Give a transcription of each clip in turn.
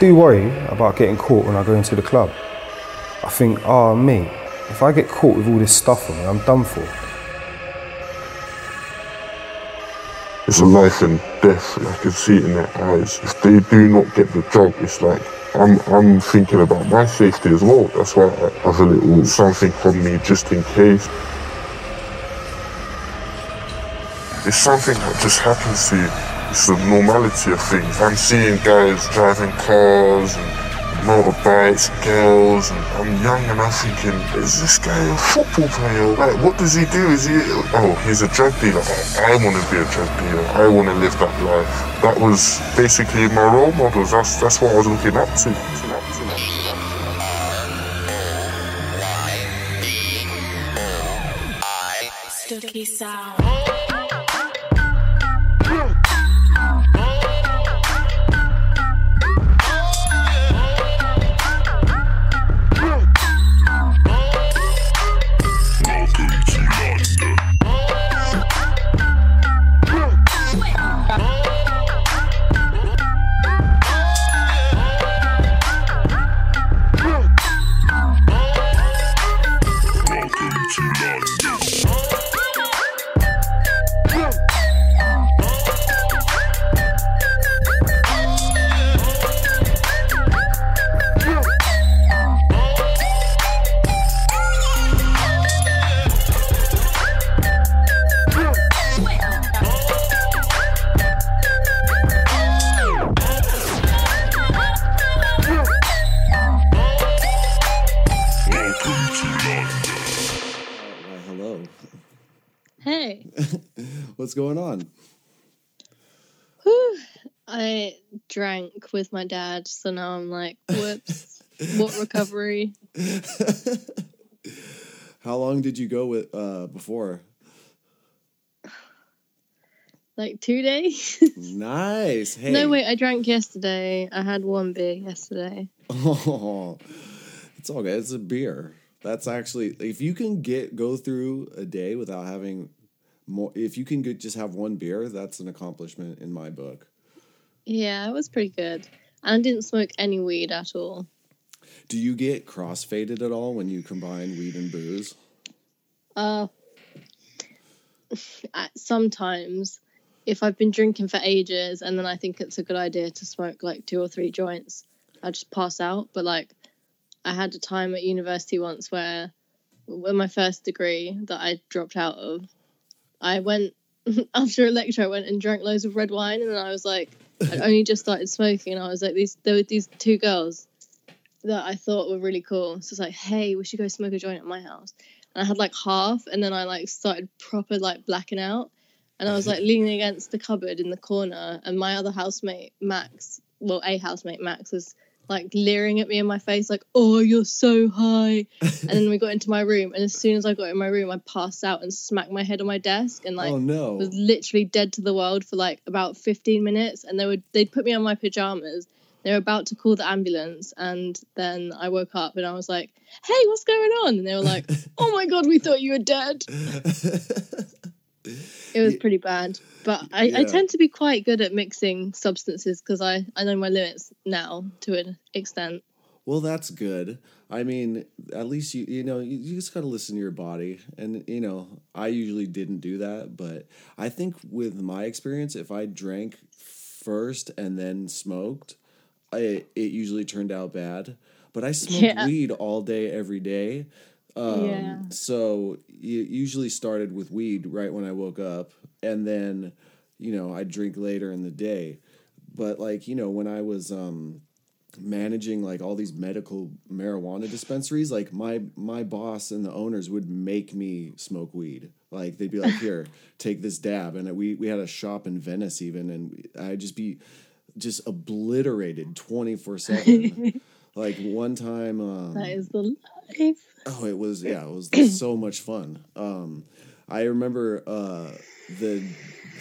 do worry about getting caught when I go into the club. I think, ah, oh, me, if I get caught with all this stuff on me, I'm done for. It's a life and death. I can see it in their eyes. If they do not get the drug, it's like I'm, I'm thinking about my safety as well. That's why I have a little something on me just in case. It's something that just happens to you. It's the normality of things. I'm seeing guys driving cars and motorbikes, girls, and I'm young and I'm thinking, is this guy a football player? Like, what does he do? Is he, oh, he's a drug dealer. I, I want to be a drug dealer. I want to live that life. That was basically my role models. That's, that's what I was looking up to. Stooky sound. What's going on? Whew. I drank with my dad, so now I'm like, whoops, what recovery? How long did you go with uh, before? Like two days? Nice. Hey. No, wait, I drank yesterday. I had one beer yesterday. Oh, it's all good. It's a beer. That's actually if you can get go through a day without having more. If you can just have one beer, that's an accomplishment in my book. Yeah, it was pretty good. And I didn't smoke any weed at all. Do you get crossfaded at all when you combine weed and booze? Uh, sometimes if I've been drinking for ages and then I think it's a good idea to smoke like two or three joints, I just pass out. But like, I had a time at university once where, when my first degree that I dropped out of, I went after a lecture. I went and drank loads of red wine, and then I was like, I'd only just started smoking, and I was like, these there were these two girls that I thought were really cool. So it's like, hey, we should go smoke a joint at my house. And I had like half, and then I like started proper like blacking out, and I was like leaning against the cupboard in the corner, and my other housemate Max, well, a housemate Max was like leering at me in my face, like, "Oh, you're so high." and then we got into my room, and as soon as I got in my room, I passed out and smacked my head on my desk, and like oh no! was literally dead to the world for like about 15 minutes and they would they'd put me on my pajamas they were about to call the ambulance and then i woke up and i was like hey what's going on and they were like oh my god we thought you were dead it was pretty bad but i, I tend to be quite good at mixing substances because I, I know my limits now to an extent Well, that's good. I mean, at least you you know you, you just gotta listen to your body, and you know I usually didn't do that, but I think with my experience, if I drank first and then smoked, I it usually turned out bad. But I smoked Yeah. weed all day every day, um, Yeah. so it usually started with weed right when I woke up, and then you know I drink later in the day. But like you know when I was um managing like all these medical marijuana dispensaries like my my boss and the owners would make me smoke weed like they'd be like here take this dab and we we had a shop in Venice even and I'd just be just obliterated 24/7 like one time um that is the life Oh, it was yeah, it was so much fun. Um, I remember uh, the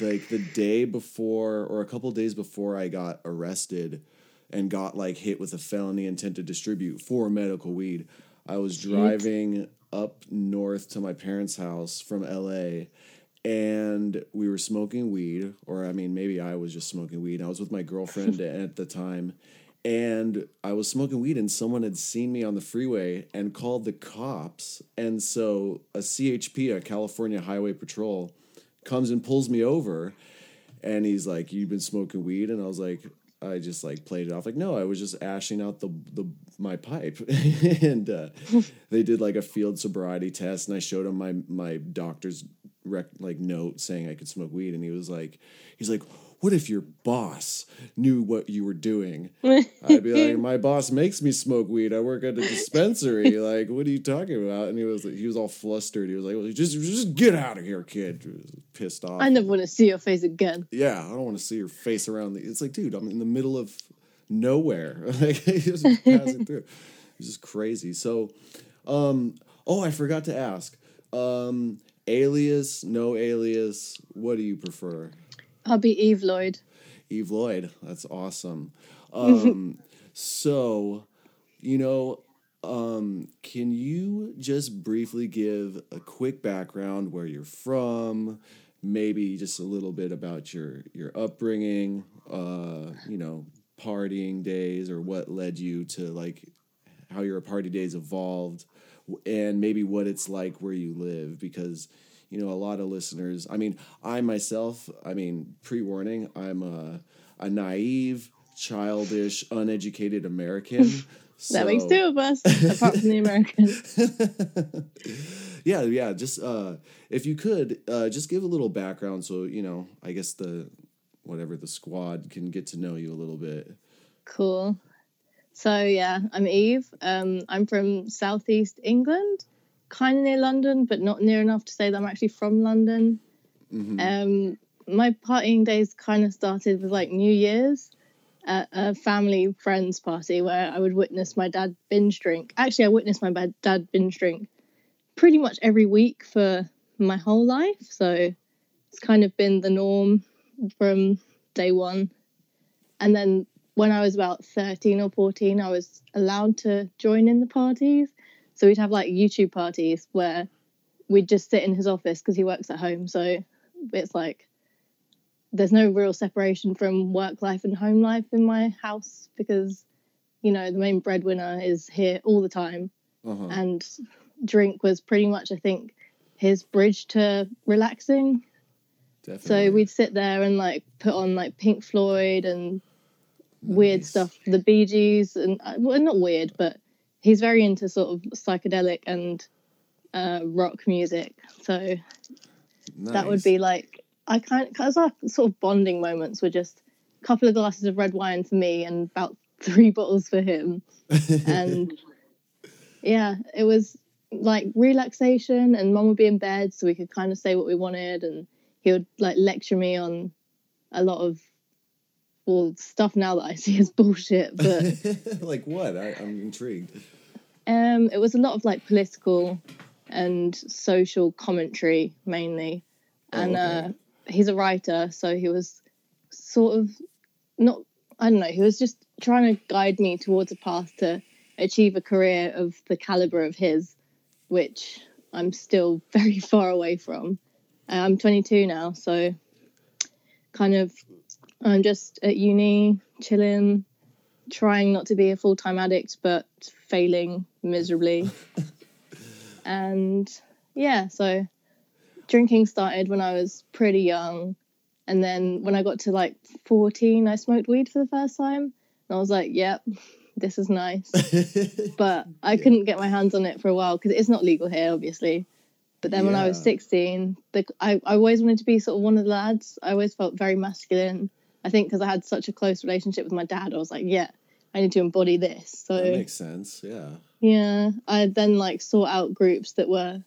like the day before or a couple days before I got arrested and got like hit with a felony intent to distribute for medical weed. I was driving up north to my parents' house from LA and we were smoking weed or I mean maybe I was just smoking weed. I was with my girlfriend at the time and I was smoking weed, and someone had seen me on the freeway and called the cops. And so a CHP, a California Highway Patrol, comes and pulls me over, and he's like, "You've been smoking weed," and I was like. I just like played it off like no, I was just ashing out the the my pipe, and uh, they did like a field sobriety test, and I showed him my my doctor's rec- like note saying I could smoke weed, and he was like, he's like, what if your boss knew what you were doing? I'd be like, my boss makes me smoke weed. I work at a dispensary. like, what are you talking about? And he was he was all flustered. He was like, well, just just get out of here, kid. He was pissed off. I never want to see your face again. yeah, I don't want to see your face around the. It's like, dude, I'm in the middle of nowhere. like, just passing through. It's just crazy. So, um, oh, I forgot to ask. Um, alias, no alias. What do you prefer? I'll be Eve Lloyd. Eve Lloyd. That's awesome. Um, so, you know, um, can you just briefly give a quick background where you're from? Maybe just a little bit about your your upbringing. Uh, you know, partying days, or what led you to like how your party days evolved, and maybe what it's like where you live because you know a lot of listeners i mean i myself i mean pre-warning i'm a, a naive childish uneducated american That makes two of us, apart from the American. yeah yeah just uh if you could uh just give a little background so you know i guess the whatever the squad can get to know you a little bit Cool. So yeah, I'm Eve. Um, I'm from southeast England, kind of near London, but not near enough to say that I'm actually from London. Um, my partying days kind of started with like New Year's at a family friends party where I would witness my dad binge drink. Actually, I witnessed my dad binge drink pretty much every week for my whole life. So it's kind of been the norm from day one. And then when I was about 13 or 14, I was allowed to join in the parties. So we'd have like YouTube parties where we'd just sit in his office because he works at home. So it's like there's no real separation from work life and home life in my house because, you know, the main breadwinner is here all the time. uh-huh. And drink was pretty much, I think, his bridge to relaxing. definitely So we'd sit there and like put on like Pink Floyd and weird stuff, the Bee Gees, and uh, well, not weird, but he's very into sort of psychedelic and uh, rock music. So that would be like I kind because our sort of bonding moments were just a couple of glasses of red wine for me and about three bottles for him, and yeah, it was like relaxation. And mum would be in bed, so we could kind of say what we wanted, and he would like lecture me on a lot of well stuff now that I see as bullshit, but like what I, i'm intrigued um, it was a lot of like political and social commentary mainly, Oh, and okay. uh, he's a writer, so he was sort of not. I don't know. He was just trying to guide me towards a path to achieve a career of the caliber of his, which I'm still very far away from. Uh, I'm 22 now, so kind of I'm just at uni, chilling, trying not to be a full time addict, but failing miserably. and yeah, so drinking started when I was pretty young. And then when I got to like 14, I smoked weed for the first time. And I was like, yep, this is nice. but I couldn't get my hands on it for a while because it's not legal here, obviously. But then when I was 16, the, I, I always wanted to be sort of one of the lads. I always felt very masculine. I think because I had such a close relationship with my dad, I was like, yeah, I need to embody this. So that makes sense yeah yeah, I then like sought out groups that were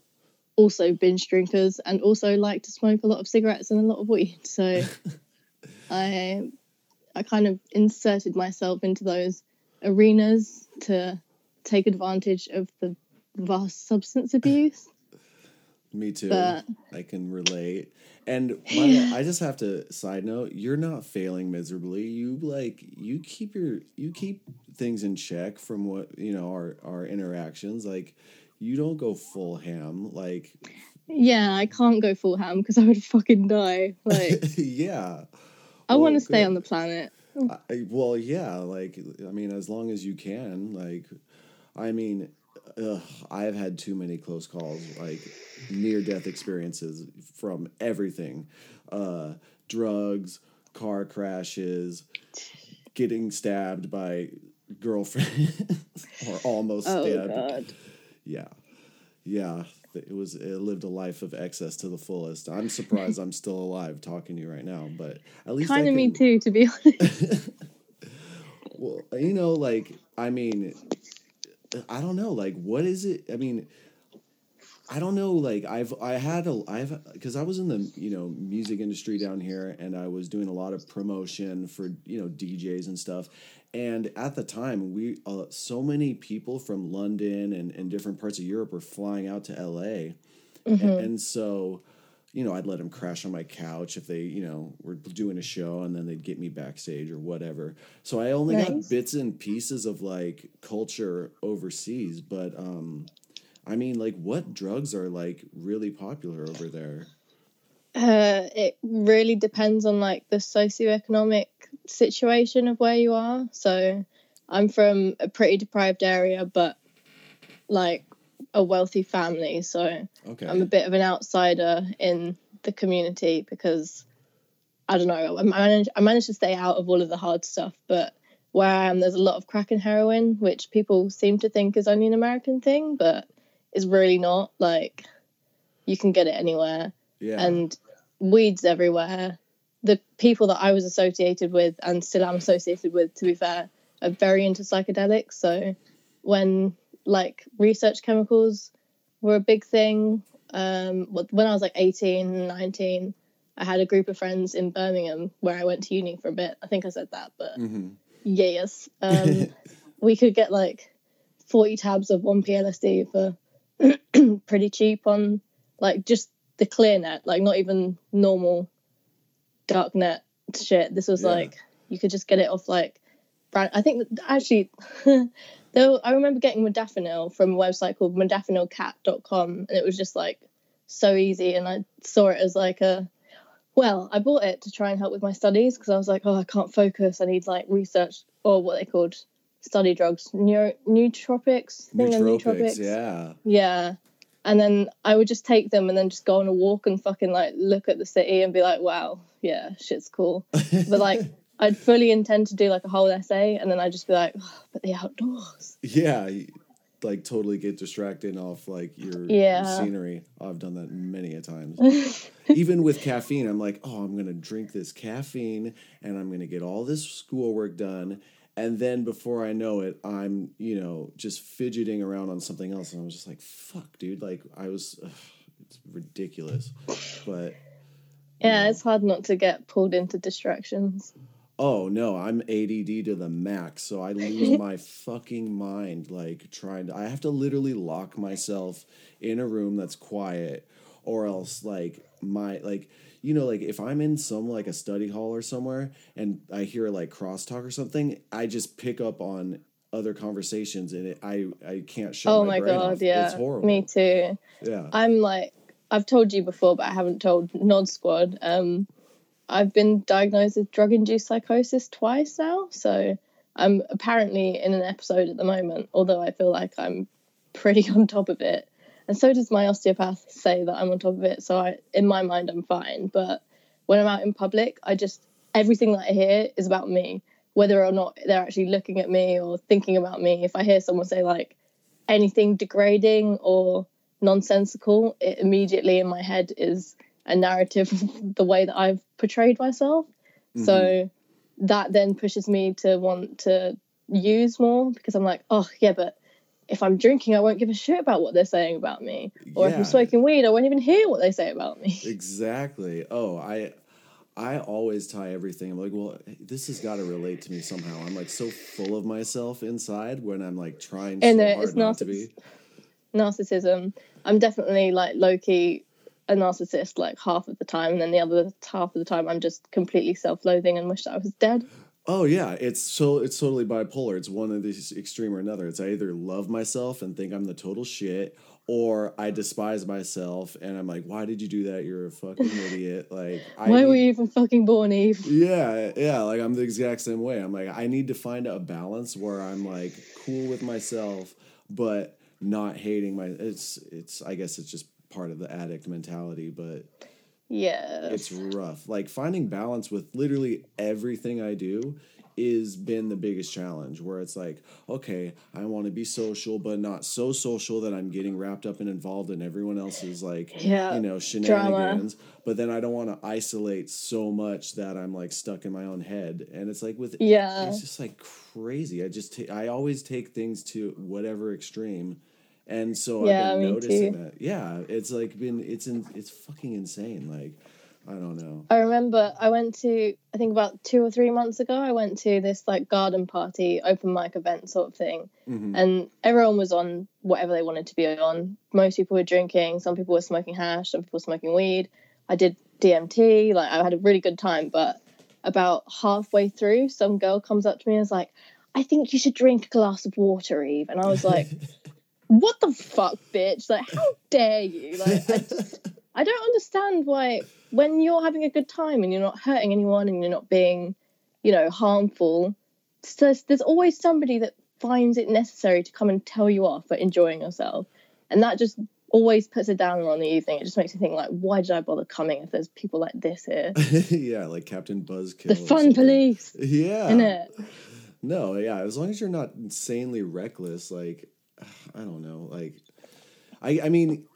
also binge drinkers and also like to smoke a lot of cigarettes and a lot of weed. So I I kind of inserted myself into those arenas to take advantage of the vast substance abuse. Me too. But- I can relate. And my, I just have to side note, you're not failing miserably. You like you keep your you keep things in check from what you know our our interactions. Like you don't go full ham. Like Yeah, I can't go full ham because I would fucking die. Like yeah. I want to stay on the planet. I, well, yeah, like I mean, as long as you can, like, I mean, ugh, I've had too many close calls, like near death experiences from everything, uh, drugs, car crashes, getting stabbed by girlfriend or almost Oh stabbed. god. Yeah, yeah. It was it lived a life of excess to the fullest. I'm surprised I'm still alive talking to you right now, but at least Kind of me too, to be honest. Well, you know, like I mean, I don't know, like what is it? I mean, I don't know. Like I've I had a I've because I was in the you know music industry down here, and I was doing a lot of promotion for you know DJs and stuff. And at the time, we uh, so many people from London and, and different parts of Europe were flying out to LA, and, and so you know, I'd let them crash on my couch if they, you know, were doing a show and then they'd get me backstage or whatever. So I only got bits and pieces of like culture overseas, but um I mean like what drugs are like really popular over there? Uh, it really depends on like the socioeconomic situation of where you are. So, I'm from a pretty deprived area, but like a wealthy family. So, Okay. I'm a bit of an outsider in the community because I don't know. I manage I managed to stay out of all of the hard stuff, but where I am, there's a lot of crack and heroin, which people seem to think is only an American thing, but it's really not. Like, you can get it anywhere yeah. and weeds everywhere. The people that I was associated with and still am associated with, to be fair, are very into psychedelics. So when like research chemicals were a big thing, um, when I was like 18, 19, I had a group of friends in Birmingham where I went to uni for a bit. I think I said that, but Mhm. yes. Um, we could get like 40 tabs of 1p LSD for pretty cheap on like just the clear net, like not even normal dark net shit. This was Yeah. like you could just get it off like brand. I think actually, though I remember getting modafinil from a website called modafinilcat.com, and it was just like so easy. And I saw it as like a well, I bought it to try and help with my studies because I was like, oh, I can't focus. I need like research or what they called study drugs, Neuro- nootropics. They're Nootropics, yeah. yeah. And then I would just take them and then just go on a walk and fucking like look at the city and be like, wow, yeah, shit's cool. but like, I'd fully intend to do like a whole essay and then I'd just be like, oh, but the outdoors. Yeah, like totally get distracted off like your, Yeah. scenery. Oh, I've done that many a times. Even with caffeine, I'm like, oh, I'm gonna drink this caffeine and I'm gonna get all this schoolwork done. And then before I know it, I'm, you know, just fidgeting around on something else. And I was just like, fuck, dude. Like I was ugh, it's ridiculous. But Yeah, it's hard not to get pulled into distractions. Oh no, I'm ADD to the max, so I lose my fucking mind like trying to I have to literally lock myself in a room that's quiet or else like my like you know like if I'm in some like a study hall or somewhere and I hear like crosstalk or something, I just pick up on other conversations and it, I I can't shut oh my, my god, off. yeah. It's horrible. Me too. Yeah. I'm like I've told you before, but I haven't told Nod Squad. Um, I've been diagnosed with drug-induced psychosis twice now, so I'm apparently in an episode at the moment. Although I feel like I'm pretty on top of it, and so does my osteopath say that I'm on top of it. So I, in my mind, I'm fine. But when I'm out in public, I just everything that I hear is about me, whether or not they're actually looking at me or thinking about me. If I hear someone say like anything degrading or nonsensical, it immediately in my head is a narrative of the way that I've portrayed myself. Mm-hmm. So that then pushes me to want to use more because I'm like, oh, yeah, but if I'm drinking, I won't give a shit about what they're saying about me. Or if I'm smoking weed, I won't even hear what they say about me. Exactly. Oh, I I always tie everything. I'm like, well, this has got to relate to me somehow. I'm like so full of myself inside when I'm like trying And so hard it's not to be. narcissism. I'm definitely like low key a narcissist like half of the time, and then the other half of the time I'm just completely self loathing and wish that I was dead. Oh yeah, it's so it's totally bipolar. It's one of these extreme or another. It's I either love myself and think I'm the total shit, or I despise myself and I'm like, why did you do that? You're a fucking idiot. Like, I Why need- were you even fucking born, Eve? yeah, yeah, like I'm the exact same way. I'm like, I need to find a balance where I'm like cool with myself, but not hating my. It's it's. I guess it's just part of the addict mentality, but Yeah. it's rough. Like finding balance with literally everything I do is been the biggest challenge where it's like okay i want to be social but not so social that i'm getting wrapped up and involved in everyone else's like Yeah, you know shenanigans but then i don't want to isolate so much that i'm like stuck in my own head and it's like with Yeah. it's just like crazy i just ta- i always take things to whatever extreme and so Yeah, i've been noticing too. that. Yeah it's like been it's in it's fucking insane like i don't know. I remember I went to I think about two or three months ago I went to this like garden party open mic event sort of thing. Mhm. and everyone was on whatever they wanted to be on. Most people were drinking some people were smoking hash some people were smoking weed. I did DMT like I had a really good time but about halfway through some girl comes up to me and is like I think you should drink a glass of water Eve. And I was like what the fuck bitch like how dare you like I just I don't understand why when you're having a good time and you're not hurting anyone and you're not being, you know, harmful, so there's always somebody that finds it necessary to come and tell you off for enjoying yourself. And that just always puts a downer on the evening. It just makes me think like, why did I bother coming if there's people like this here? yeah, like Captain Buzzkill. The fun police, Yeah. innit? No, yeah. As long as you're not insanely reckless, like I don't know, like I I mean,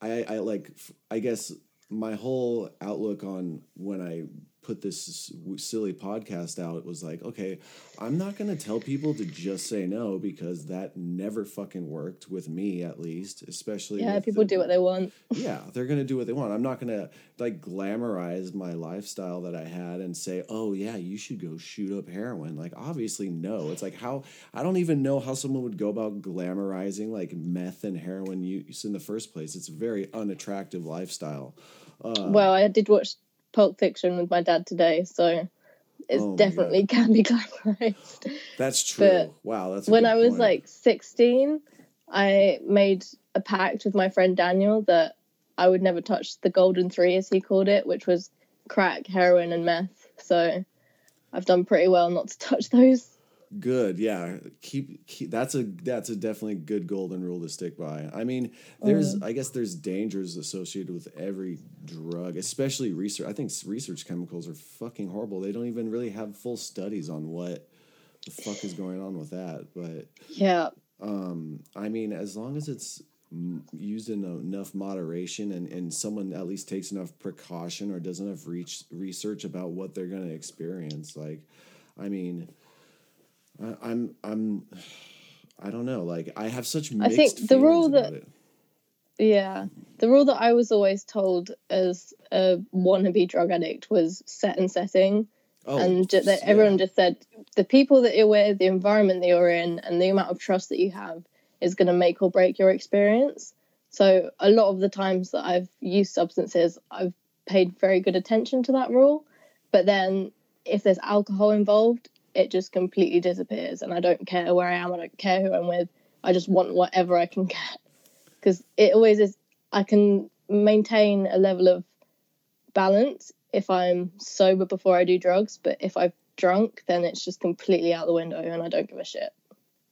I I like I guess my whole outlook on when I put this silly podcast out it was like, okay, I'm not going to tell people to just say no because that never fucking worked with me at least, especially Yeah, people the- do what they want. yeah, they're gonna do what they want. I'm not gonna like glamorize my lifestyle that I had and say, "Oh yeah, you should go shoot up heroin." Like, obviously, no. It's like how I don't even know how someone would go about glamorizing like meth and heroin use in the first place. It's a very unattractive lifestyle. Uh, well, I did watch Pulp Fiction with my dad today, so it Oh definitely can be glamorized. that's true. but wow, that's when I was point. like 16, I made a pact with my friend Daniel that I would never touch the golden three, as he called it, which was crack, heroin, and meth. So I've done pretty well not to touch those. Good, yeah. Keep, keep that's a that's a definitely good golden rule to stick by. I mean, there's I guess there's dangers associated with every drug, especially research. I think research chemicals are fucking horrible. They don't even really have full studies on what the fuck is going on with that. But Yeah, um, I mean, as long as it's used in enough moderation and, and someone at least takes enough precaution or does enough reach, research about what they're going to experience, like, I mean, I, I'm I'm I don't know. Like, I have such I mixed think the rule that- it. yeah. The rule that I was always told as a wannabe drug addict was set and setting. Oh, and ju- that yeah. everyone just said the people that you're with, the environment that you're in, and the amount of trust that you have is going to make or break your experience. So a lot of the times that I've used substances, I've paid very good attention to that rule. But then if there's alcohol involved, it just completely disappears, and I don't care where I am. I don't care who I'm with. I just want whatever I can get because it always is. I can maintain a level of balance if I'm sober before I do drugs, but if I've drunk, then it's just completely out the window and I don't give a shit.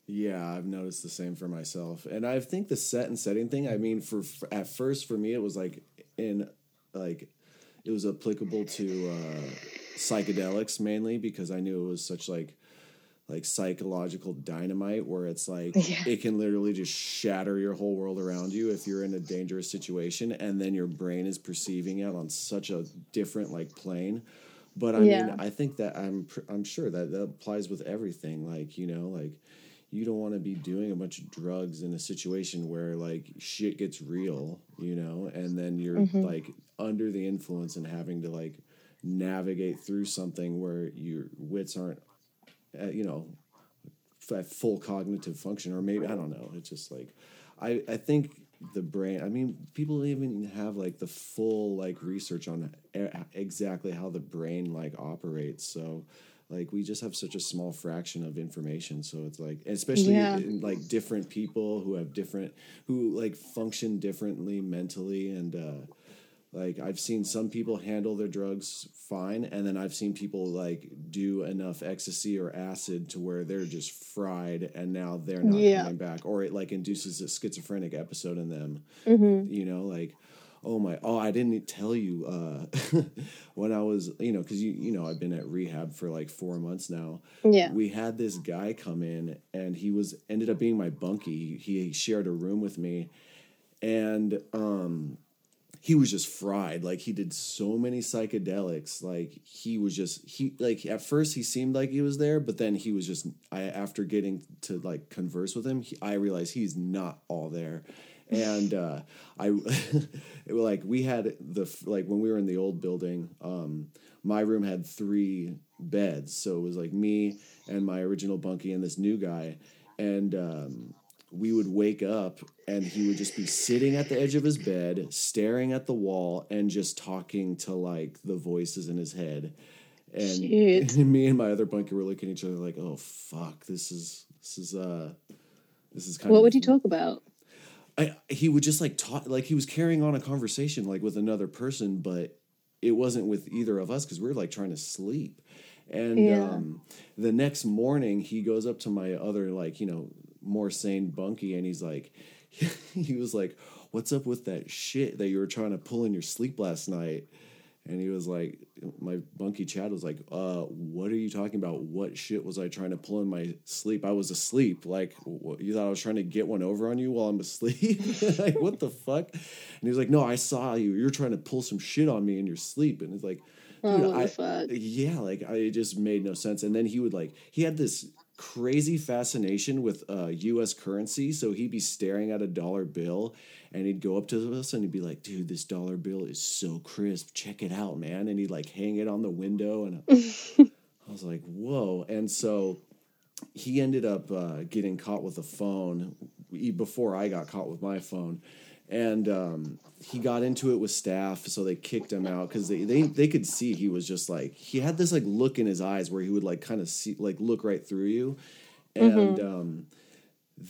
Yeah, I've noticed the same for myself, and I think the set and setting thing. I mean, for, at first for me, it was like in like it was applicable to uh, psychedelics mainly because I knew it was such like like psychological dynamite where it's like Yeah. it can literally just shatter your whole world around you if you're in a dangerous situation and then your brain is perceiving it on such a different like plane but i Yeah. mean i think that i'm i'm sure that that applies with everything like you know like you don't want to be doing a bunch of drugs in a situation where like shit gets real you know and then you're Mm-hmm. like under the influence and having to like navigate through something where your wits aren't uh, you know, at full cognitive function, or maybe I don't know. It's just like, I I think the brain. I mean, people even have like the full like research on exactly how the brain like operates. So, like we just have such a small fraction of information so it's like especially Yeah. in, like different people who have different who like function differently mentally and uh like I've seen some people handle their drugs fine, and then I've seen people like do enough ecstasy or acid to where they're just fried, and now they're not Yeah. coming back, or it like induces a schizophrenic episode in them. Mm-hmm. You know, like oh my, oh I didn't tell you uh, when I was you know because you you know I've been at rehab for like four months now. Yeah. We had this guy come in, and he was ended up being my bunkie. He shared a room with me, and um he was just fried. Like he did so many psychedelics. Like he was just he like at first he seemed like he was there but then he was just i after getting to like converse with him he, i realized he's not all there. And uh i like we had the like when we were in the old building um my room had three beds. So it was like me and my original bunkie and this new guy. And um we would wake up and he would just be sitting at the edge of his bed, staring at the wall and just talking to like the voices in his head. And Shit. me and my other bunkie were looking at each other like, "Oh fuck, this is this is uh this is kind What of What would you talk about? I, he would just like talk like he was carrying on a conversation like with another person, but it wasn't with either of us because we were like trying to sleep. And Yeah. um, the next morning, he goes up to my other like you know more sane bunkie, and he's like, he was like, "What's up with that shit that you were trying to pull in your sleep last night?" And he was like, my bunkie Chad was like, uh, what are you talking about? What shit was I trying to pull in my sleep? I was asleep. Like, what, you thought I was trying to get one over on you while I'm asleep? like, what the fuck? And he was like, no, I saw you. You're trying to pull some shit on me in your sleep. And it's like, Oh, dude, the I- yeah, like I, it just made no sense. And then he would like he had this crazy fascination with uh, U.S. currency, so he'd be staring at a dollar bill, and he'd go up to us and he'd be like, "Dude, this dollar bill is so crisp. Check it out, man!" And he'd like hang it on the window, and I was like, "Whoa!" And so he ended up uh, getting caught with a phone before I got caught with my phone. And um, he got into it with staff, so they kicked him out because they, they they could see he was just like he had this like look in his eyes where he would like kind of see like look right through you, and um,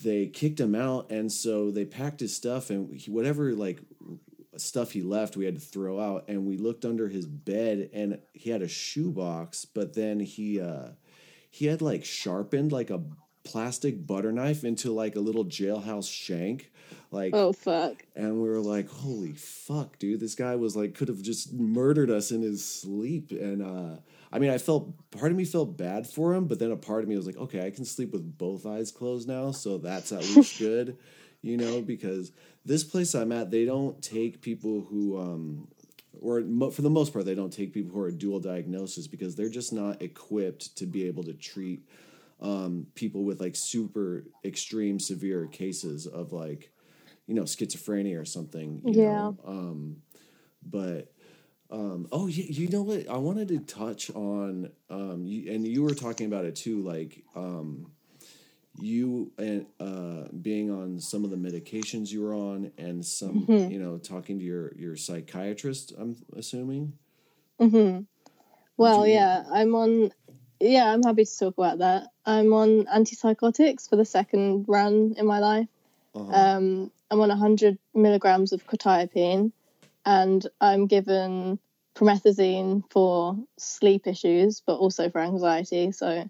they kicked him out, and so they packed his stuff and he, whatever like stuff he left we had to throw out, and we looked under his bed and he had a shoebox, but then he uh, he had like sharpened like a plastic butter knife into like a little jailhouse shank like Oh fuck. and we were like holy fuck dude this guy was like could have just murdered us in his sleep and uh i mean i felt part of me felt bad for him but then a part of me was like okay i can sleep with both eyes closed now so that's at least good you know because this place i'm at they don't take people who um or mo- for the most part they don't take people who are dual diagnosis because they're just not equipped to be able to treat um, people with like super extreme severe cases of like you know schizophrenia or something you Yeah. know? um but um oh you, you know what i wanted to touch on um you, and you were talking about it too like um you and uh being on some of the medications you were on and some Mm-hmm. you know talking to your your psychiatrist i'm assuming Hmm. Well, yeah, I'm on. Yeah, I'm happy to talk about that. I'm on antipsychotics for the second run in my life. Uh-huh. Um, I'm on 100 milligrams of quetiapine, and I'm given promethazine for sleep issues, but also for anxiety. So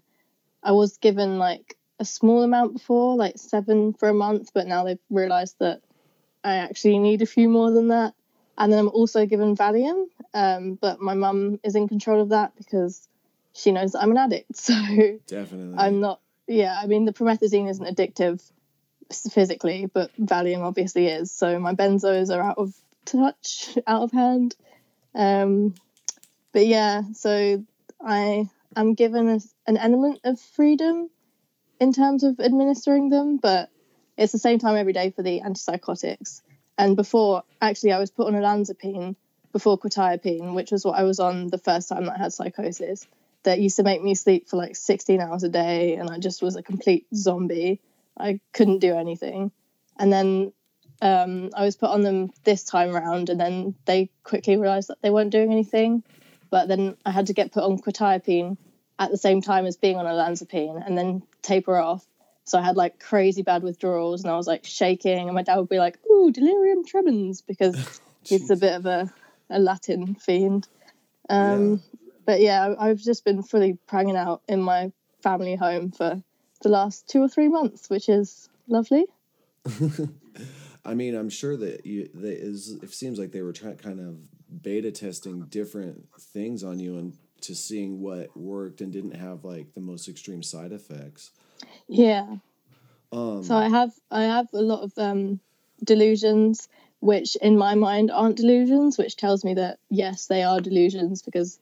I was given like a small amount before, like seven for a month, but now they've realised that I actually need a few more than that. And then I'm also given Valium, um, but my mum is in control of that because she knows that I'm an addict. So definitely I'm not. Yeah, I mean the promethazine isn't addictive physically, but Valium obviously is. So my benzos are out of touch, out of hand. Um, but yeah, so I am given a, an element of freedom in terms of administering them, but it's the same time every day for the antipsychotics. And before, actually, I was put on olanzapine before quetiapine, which was what I was on the first time that I had psychosis. That used to make me sleep for like 16 hours a day, and I just was a complete zombie. I couldn't do anything. And then um, I was put on them this time around, and then they quickly realised that they weren't doing anything. But then I had to get put on quetiapine at the same time as being on olanzapine and then taper off. So I had like crazy bad withdrawals and I was like shaking and my dad would be like, ooh, delirium tremens because he's a bit of a, a Latin fiend. Um, But yeah, I've just been fully pranging out in my family home for the last two or three months, which is lovely. I mean, I'm sure that you, that is. It seems like they were trying kind of beta testing different things on you and to seeing what worked and didn't have like the most extreme side effects. Yeah. Um, So I have I have a lot of um, delusions, which in my mind aren't delusions, which tells me that yes, they are delusions because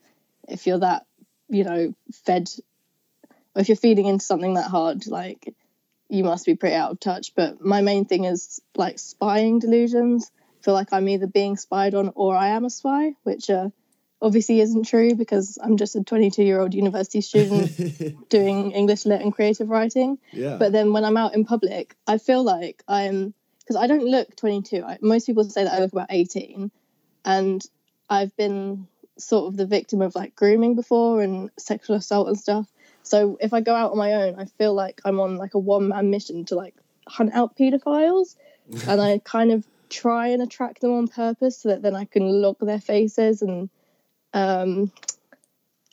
if you're that, you know, fed, if you're feeding into something that hard, like you must be pretty out of touch. But my main thing is like spying delusions. I feel like I'm either being spied on or I am a spy, which uh, obviously isn't true because I'm just a 22 year old university student doing English lit and creative writing. yeah. But then when I'm out in public, I feel like I'm because I don't look 22. I, most people say that I look about 18, and I've been sort of the victim of like grooming before and sexual assault and stuff. So if I go out on my own, I feel like I'm on like a one man mission to like hunt out paedophiles, and I kind of try and attract them on purpose so that then I can look their faces and um,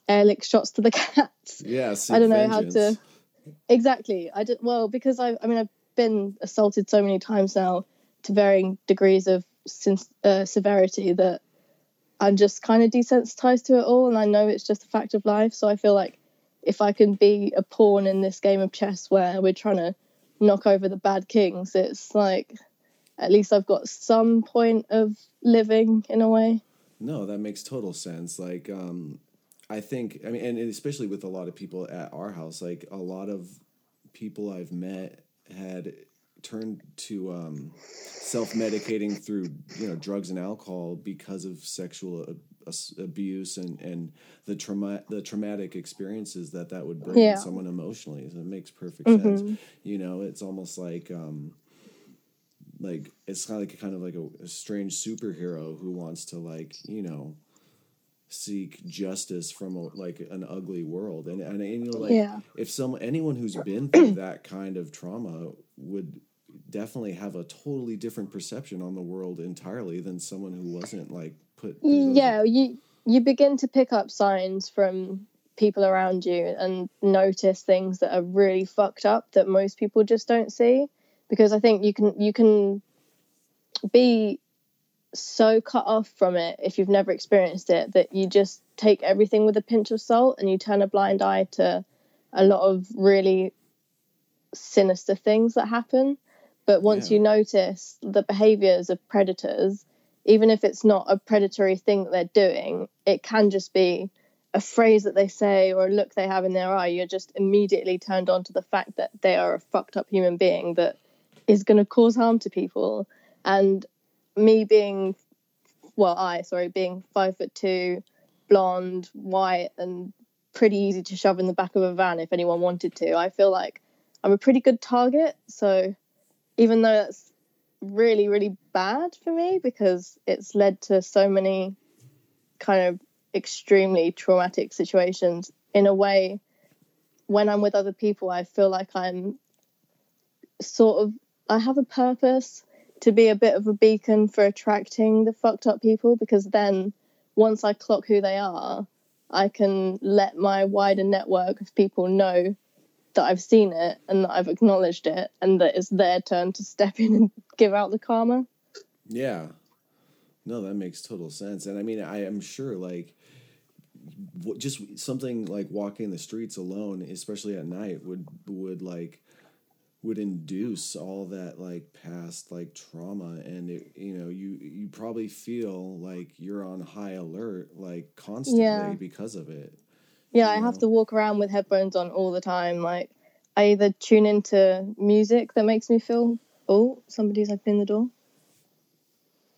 air lick shots to the cats. yeah. I don't know how to exactly. I did well because I. I mean, I've been assaulted so many times now to varying degrees of sin- uh, severity that I'm just kind of desensitized to it all, and I know it's just a fact of life. So I feel like if I can be a pawn in this game of chess where we're trying to knock over the bad kings, it's like at least I've got some point of living in a way. No, that makes total sense. Like, um, I think, I mean, and especially with a lot of people at our house, like a lot of people I've met had turned to um, self-medicating through, you know, drugs and alcohol because of sexual a- abuse and and the trauma the traumatic experiences that that would bring Yeah. someone emotionally. So it makes perfect sense. You know, it's almost like. Um, like it's kind of like kind of like a, a strange superhero who wants to like you know seek justice from a, like an ugly world and and, and you know like Yeah. if some anyone who's been through that kind of trauma would definitely have a totally different perception on the world entirely than someone who wasn't like put yeah you you begin to pick up signs from people around you and notice things that are really fucked up that most people just don't see. Because i think you can you can be so cut off from it if you've never experienced it that you just take everything with a pinch of salt and you turn a blind eye to a lot of really sinister things that happen but once Yeah. you notice the behaviors of predators even if it's not a predatory thing that they're doing, it can just be a phrase that they say or a look they have in their eye. You're just immediately turned on to the fact that they are a fucked up human being that is going to cause harm to people. And me being, well, I, sorry, being five foot two, blonde, white, and pretty easy to shove in the back of a van if anyone wanted to, I feel like I'm a pretty good target. So even though that's really really bad for me because it's led to so many kind of extremely traumatic situations. In a way when i'm with other people i feel like i'm sort of i have a purpose to be a bit of a beacon for attracting the fucked up people because then once i clock who they are i can let my wider network of people know that I've seen it and that I've acknowledged it and that it's their turn to step in and give out the karma. Yeah. No, that makes total sense. And I mean, I am sure like just something like walking the streets alone, especially at night, would would like would induce all that like past like trauma and it you know you you probably feel like you're on high alert like constantly Yeah. because of it Yeah, I have to walk around with headphones on all the time. Like I either tune into music that makes me feel oh, somebody's opening the door.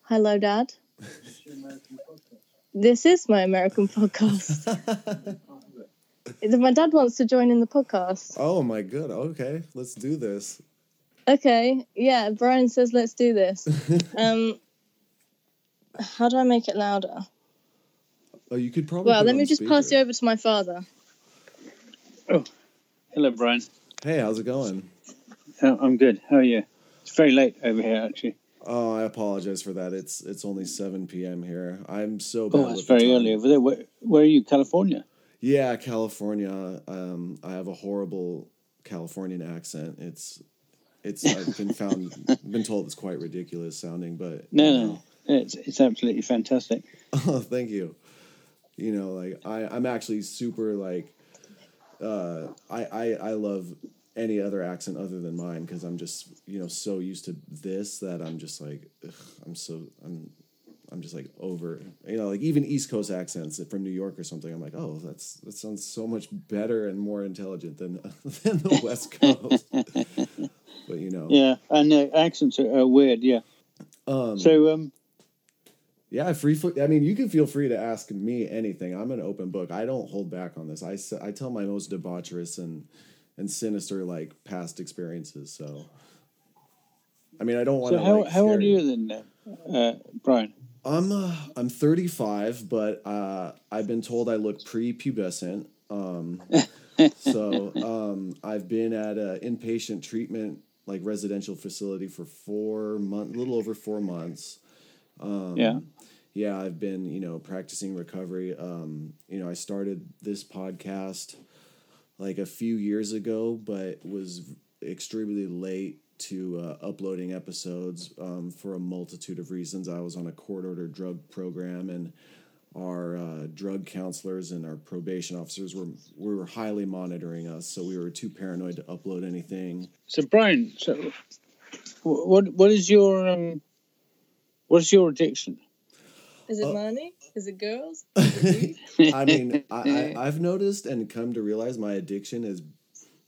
Hello, Dad. This is my American podcast. my dad wants to join in the podcast. oh my god okay let's do this Okay, yeah, Brian says let's do this. um, how do I make it louder? Oh you could probably Well, let me on just pass you over to my father. Oh, hello, Brian. Hey, how's it going? Uh, I'm good. How are you? It's very late over here, actually. Oh, I apologize for that. It's it's only seven p.m. here. I'm so bad. Oh, it's with the very time. early over there. Where, where are you? California? Yeah, California. Um, I have a horrible Californian accent. It's it's I've been found been told it's quite ridiculous sounding, but No, you no, it's it's absolutely fantastic. Oh, thank you. You know, like I, I'm actually super like, uh, I, I, I love any other accent other than mine because I'm just you know so used to this that I'm just like, ugh, I'm so I'm, I'm just like over you know like even East Coast accents from New York or something. I'm like, oh, that's that sounds so much better and more intelligent than than the West Coast. but you know, Yeah, and uh, accents are, are weird. Yeah. um, So, um, Yeah, free. I mean, you can feel free to ask me anything. I'm an open book. I don't hold back on this. I I tell my most debaucherous and and sinister like past experiences. So, I mean, I don't want so to. how like, how old are you then, uh, uh, Brian? I'm uh, I'm 35, but uh, I've been told I look pre-pubescent. Um, so um, I've been at an inpatient treatment like residential facility for four months, a little over four months. Um, yeah. yeah, I've been, you know, practicing recovery. Um, you know, I started this podcast like a few years ago, but was extremely late to uh, uploading episodes um, for a multitude of reasons. I was on a court ordered drug program, and our uh, drug counselors and our probation officers were were highly monitoring us, so we were too paranoid to upload anything. So, Brian, so what what is your um, what's your addiction? Is it Uh, money? Is it girls? I mean, I, I, I've noticed and come to realize my addiction is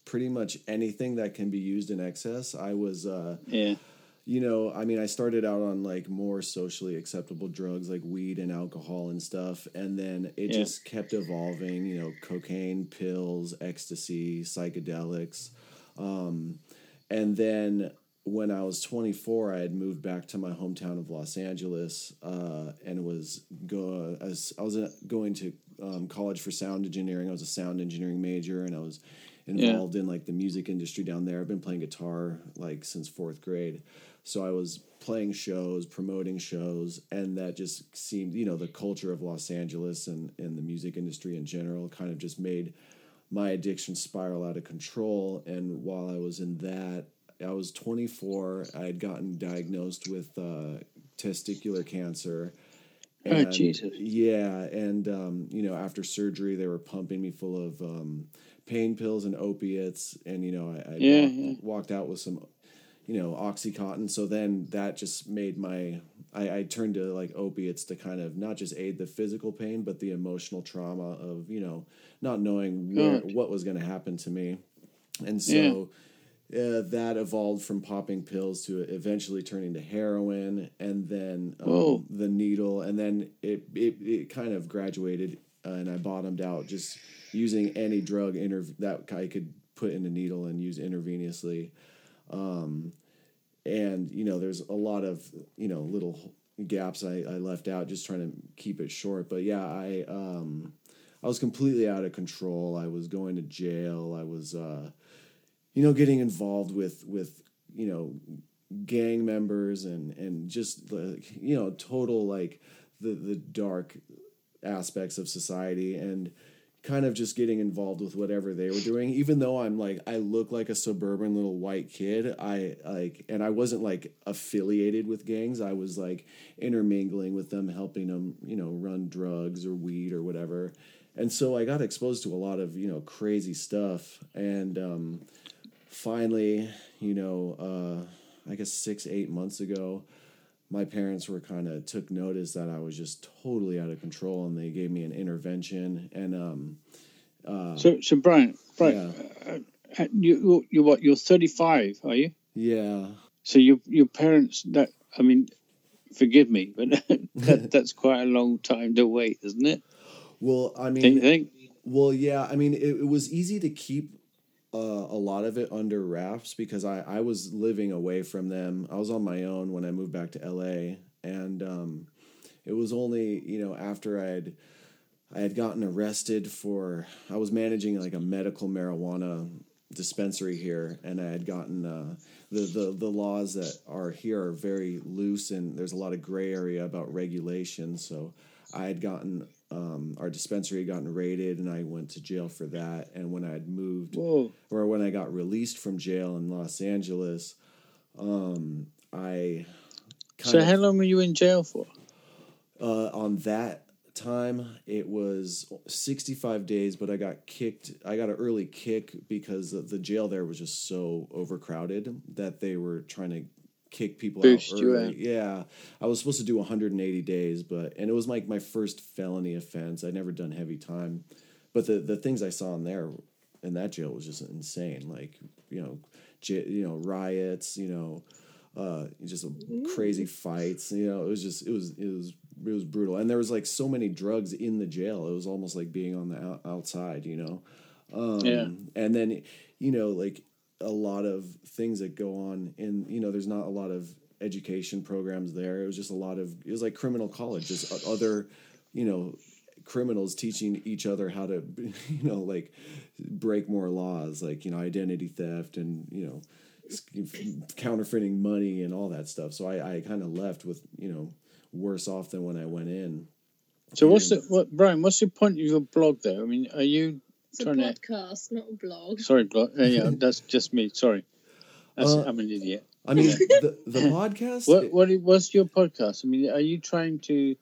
pretty much anything that can be used in excess. I was, uh, yeah. you know, I mean, I started out on like more socially acceptable drugs like weed and alcohol and stuff, and then it Yeah. just kept evolving. You know, cocaine, pills, ecstasy, psychedelics, um, and then when I was 24, I had moved back to my hometown of Los Angeles, uh, and was go as I was uh, going to um, college for sound engineering. I was a sound engineering major, and I was involved in like the music industry down there. I've been playing guitar like since fourth grade, so I was playing shows, promoting shows, and that just seemed, you know, the culture of Los Angeles and and the music industry in general kind of just made my addiction spiral out of control. And while I was in that, I was 24. I had gotten diagnosed with uh, testicular cancer. Oh, Jesus. Yeah, and um, you know, after surgery, they were pumping me full of um, pain pills and opiates, and you know, I, I Yeah, walked, yeah. walked out with some, you know, oxycontin. So then that just made my I, I turned to like opiates to kind of not just aid the physical pain, but the emotional trauma of you know not knowing where, what was going to happen to me, and so. Uh, that evolved from popping pills to eventually turning to heroin and then um, the needle and then it, it, it kind of graduated uh, and I bottomed out just using any drug interv- that I could put in a needle and use intravenously. Um, and you know, there's a lot of you know little gaps I, I left out just trying to keep it short. But yeah, I um, I was completely out of control. I was going to jail. I was uh, you know getting involved with with you know gang members and and just like you know total like the the dark aspects of society and kind of just getting involved with whatever they were doing. Even though i'm like i look like a suburban little white kid i like and i wasn't like affiliated with gangs. I was like intermingling with them helping them you know run drugs or weed or whatever. And so i got exposed to a lot of you know crazy stuff. And um finally you know uh i guess six eight months ago my parents were kind of took notice that I was just totally out of control, and they gave me an intervention. And um, So, so Brian, Brian, uh, you you what? You're 35, are you? yeah, So your your parents that I mean, forgive me, but that, that's quite a long time to wait, isn't it? well, I Don't you mean, think? well, yeah, I mean, it, it was easy to keep uh, a lot of it under wraps because I I was living away from them. I was on my own when I moved back to L.A. and um, it was only you know after I'd I had gotten arrested for I was managing like a medical marijuana dispensary here, and I had gotten uh, the the the laws that are here are very loose, and there's a lot of gray area about regulation. So I had gotten um, our dispensary had gotten raided, and I went to jail for that. And when I had moved, Whoa. or when I got released from jail in Los Angeles, um, I kind So of, how long were you in jail for? uh, on that time it was 65 days but i got kicked i got an early kick because the jail there was just so overcrowded that they were trying to kick people Boost out early. yeah. I was supposed to do 180 days but and it was like my first felony offense. I'd never done heavy time. But the the things i saw in there in that jail was just insane. Like you know j- you know riots you know uh just crazy fights you know it was just it was it was it was brutal. And there was like so many drugs in the jail. It was almost like being on the out- outside you know? Um Yeah. and then you know like a lot of things that go on in you know there's not a lot of education programs there it was just a lot of it was like criminal college just other you know criminals teaching each other how to you know like break more laws like you know identity theft and you know counterfeiting money and all that stuff so i, I kind of left with you know worse off than when i went in So what's the what Brian? What's the point of your blog there? I mean, are you It's a trying to? podcast, not a blog. Sorry, blog. Uh, yeah, that's just me. Sorry, that's, Uh, I'm an idiot. i mean the, the podcast What what i- what's your podcast? I mean, are you trying to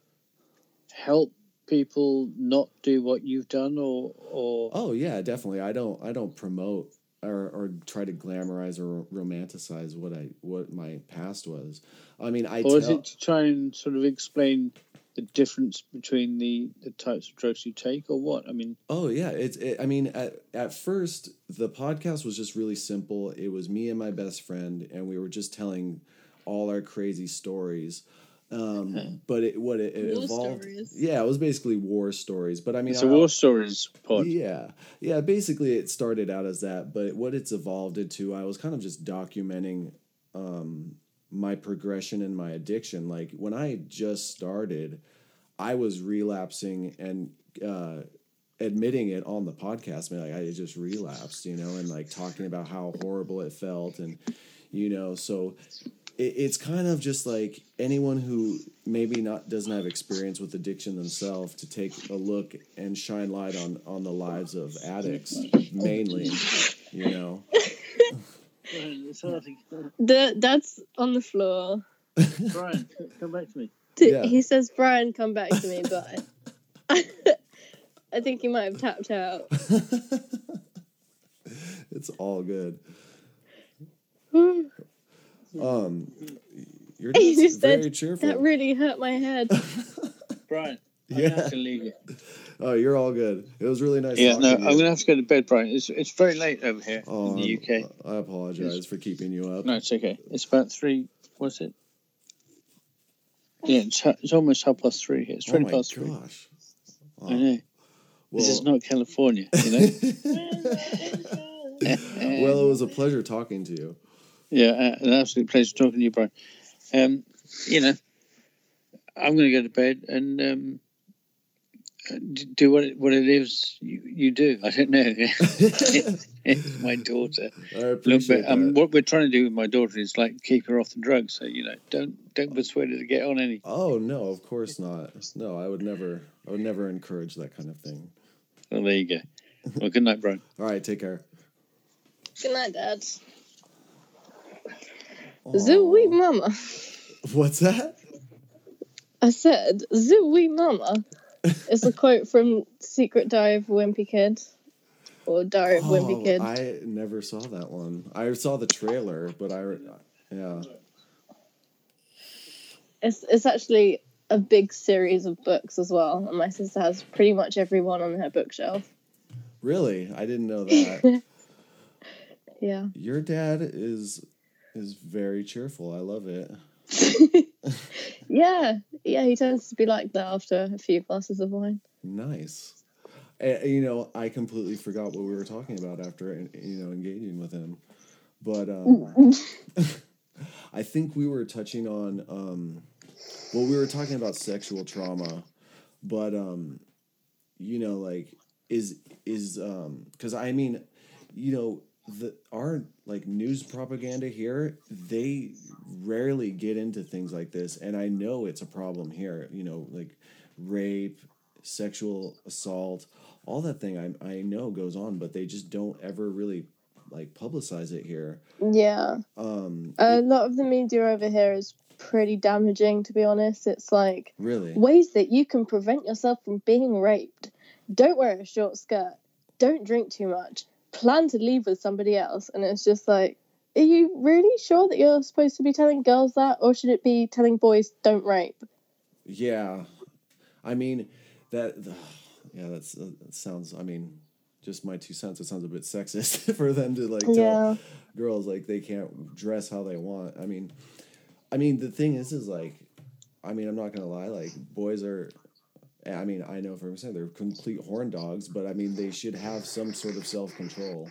help people not do what you've done, or or Oh yeah, definitely. I don't I don't promote or, or try to glamorize or romanticize what I what my past was. I mean, I or is tell, it to try and sort of explain the difference between the the types of drugs you take, or what? I mean, Oh yeah, it's. It, I mean, at at first the podcast was just really simple. It was me and my best friend, and we were just telling all our crazy stories. Um, but it what it, it War evolved. stories. Yeah, it was basically war stories. But I mean, it's a I- war stories pod. Yeah, yeah. Basically, it started out as that, but what it's evolved into, I was kind of just documenting um, my progression and my addiction. Like when I just started, I was relapsing and uh, admitting it on the podcast. I mean, like I just relapsed, you know, and like talking about how horrible it felt, and you know, so it, it's kind of just like anyone who maybe not doesn't have experience with addiction themselves to take a look and shine light on on the lives of addicts mainly you know The, that's on the floor. Brian, come back to me. Yeah. He says, Brian, come back to me, but I think he might have tapped out. it's all good um you're just just very said, cheerful that really hurt my head. Brian, I'm Yeah. have to leave you. oh you're all good it was really nice Yeah, no, to I'm gonna have to go to bed, Brian. It's it's very late over here Oh, in the UK. I apologize for keeping you up No, it's okay. It's about three. What's it? Yeah, it's, it's almost half past three here. It's oh twenty my past three. gosh I know. well, this is not California, you know. well it was a pleasure talking to you yeah, uh, an absolute pleasure talking to you, Brian. Um, you know, I'm going to go to bed and um, d- do what it, what it is you, you do. I don't know. it's my daughter. I Look, appreciate but, um, that. what we're trying to do with my daughter is like keep her off the drugs. So you know, don't don't persuade her to get on any. Oh no, of course not. No, I would never. I would never encourage that kind of thing. Well, there you go. Well, good night, Brian. All right, take care. Good night, Dad. Zoo-wee mama. What's that? I said, Zoo-wee mama. It's a quote from Secret Diary of a Wimpy Kid. Or Diary of a Wimpy Oh, Kid. I never saw that one. I saw the trailer, but I, yeah. It's it's actually a big series of books as well, and my sister has pretty much every one on her bookshelf. Really, I didn't know that. Yeah. Your dad is is very cheerful. I love it. Yeah, yeah, he tends to be like that after a few glasses of wine. Nice. Eh, you know, I completely forgot what we were talking about after you know engaging with him, but um, I think we were touching on um, well, we were talking about sexual trauma, but um, you know, like is is um because I mean, you know, the our like news propaganda here, they rarely get into things like this, and I know it's a problem here. You know, like rape, sexual assault, all that thing. I I know goes on, but they just don't ever really like publicize it here. Yeah. Um, A lot of the media over here is pretty damaging, to be honest. It's like really. ways that you can prevent yourself from being raped. Don't wear a short skirt. Don't drink too much. Plan to leave with somebody else. And it's just like, are you really sure that you're supposed to be telling girls that? Or should it be telling boys, don't rape? Yeah, I mean that. Yeah, that's that sounds. I mean, just my two cents. It sounds a bit sexist for them to like tell Yeah. girls like they can't dress how they want. I mean, I mean the thing is, is like, I mean, I'm not gonna lie. Like boys are. I mean, I know for a percent they're complete horn dogs, but I mean they should have some sort of self control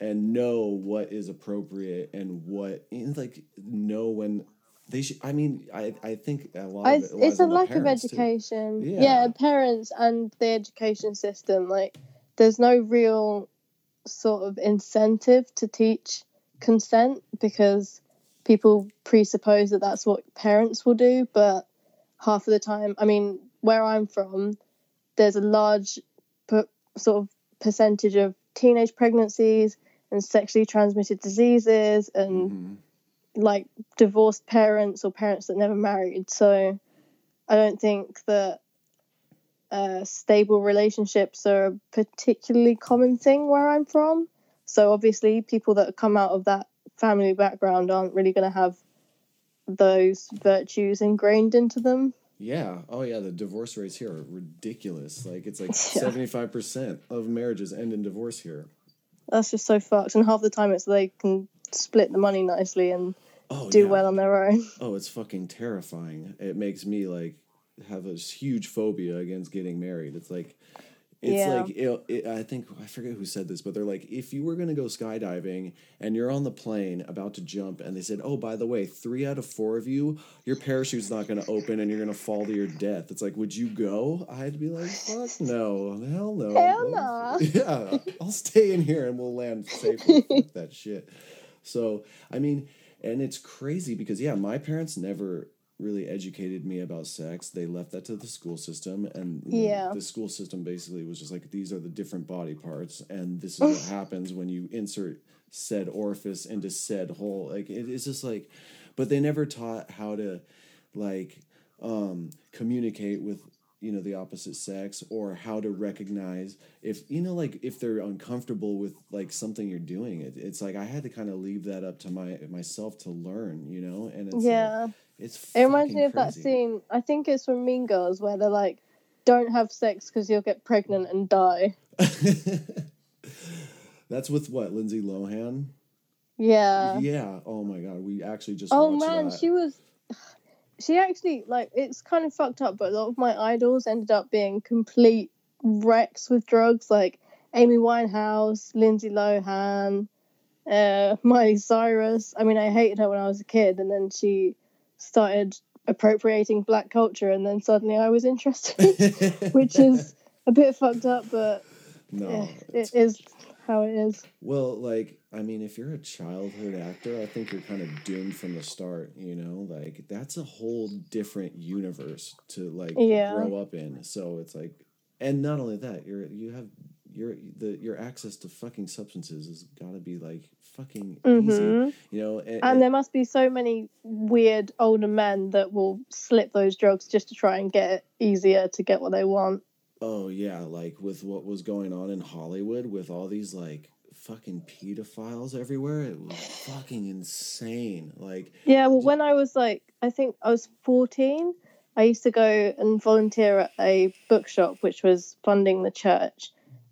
and know what is appropriate and what and like know when they should. I mean, I I think a lot I, of it it's a lack of education. Yeah. Yeah. parents and the education system. Like, there's no real sort of incentive to teach consent because people presuppose that that's what parents will do. But half of the time, I mean, where I'm from, there's a large per, sort of percentage of teenage pregnancies and sexually transmitted diseases and Mhm. like divorced parents or parents that never married. So I don't think that uh, stable relationships are a particularly common thing where I'm from. So obviously, people that come out of that family background aren't really going to have those virtues ingrained into them. Yeah. Oh, yeah. The divorce rates here are ridiculous. Like it's like seventy five percent of marriages end in divorce here. That's just so fucked. And half the time, it's they can split the money nicely and Oh, do yeah. well on their own. Oh, it's fucking terrifying. It makes me like have a huge phobia against getting married. It's like it's Yeah. like it, it, I think I forget who said this, but they're like if you were going to go skydiving and you're on the plane about to jump and they said, "Oh, by the way, 3 out of 4 of you, your parachute's not going to open and you're going to fall to your death." It's like, "Would you go?" I'd be like, "Fuck no. Hell no." Hell nah. Yeah. I'll stay in here and we'll land safely. Fuck that shit. So, I mean, and it's crazy because yeah, my parents never really educated me about sex. They left that to the school system, and you know, Yeah. the school system basically was just like these are the different body parts, and this is what happens when you insert said orifice into said hole. Like it is just like, but they never taught how to like um, communicate with you know the opposite sex or how to recognize if you know like if they're uncomfortable with like something you're doing it, it's like i had to kind of leave that up to my myself to learn you know and it's like, Yeah. It's It reminds me of that scene. I think it's from Mean Girls where they're like, "Don't have sex because you'll get pregnant and die." that's with what lindsay lohan Yeah. yeah oh my god we actually just Oh man, that. she was. She actually like it's kind of fucked up, but a lot of my idols ended up being complete wrecks with drugs, like Amy Winehouse, Lindsay Lohan, uh, Miley Cyrus. I mean, I hated her when I was a kid, and then she started appropriating black culture, and then suddenly I was interested, which is a bit fucked up, but no eh, it's how it is. Well, like, I mean, if you're a childhood actor, I think you're kind of doomed from the start, you know? Like, that's a whole different universe to, like, Yeah. grow up in. So it's like, and not only that, you're, you have, your the your access to fucking substances has got to be like fucking easy, Mhm. you know. And, And there must be so many weird older men that will slip those drugs just to try and get it easier to get what they want. oh yeah, like with what was going on in Hollywood with all these like fucking pedophiles everywhere, it was fucking insane. Like, Yeah, well, when I was like, I think I was 14, I used to go and volunteer at a bookshop which was funding the church.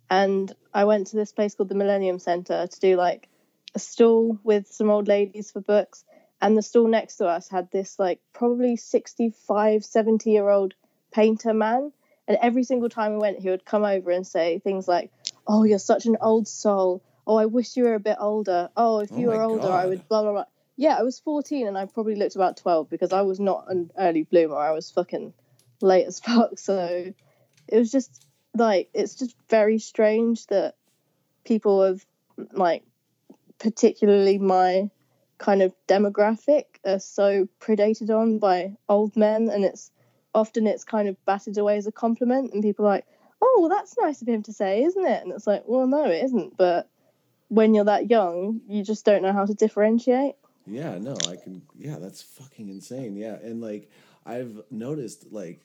And I went to this place called the Millennium Center to do like a stall with some old ladies for books. And the stall next to us had this like probably 65, 70 year old painter man. And every single time we went, he would come over and say things like, Oh, you're such an old soul. Oh, I wish you were a bit older. Oh, if Oh you my were older, I would blah, blah, blah. Yeah, I was 14 and I probably looked about 12 because I was not an early bloomer. I was fucking late as fuck. So it was just like it's just very strange that people of like particularly my kind of demographic are so predated on by old men and it's often it's kind of batted away as a compliment and people are like oh well that's nice of him to say isn't it and it's like well no it isn't but when you're that young you just don't know how to differentiate Yeah, no, I can. Yeah, that's fucking insane. Yeah, and like I've noticed, like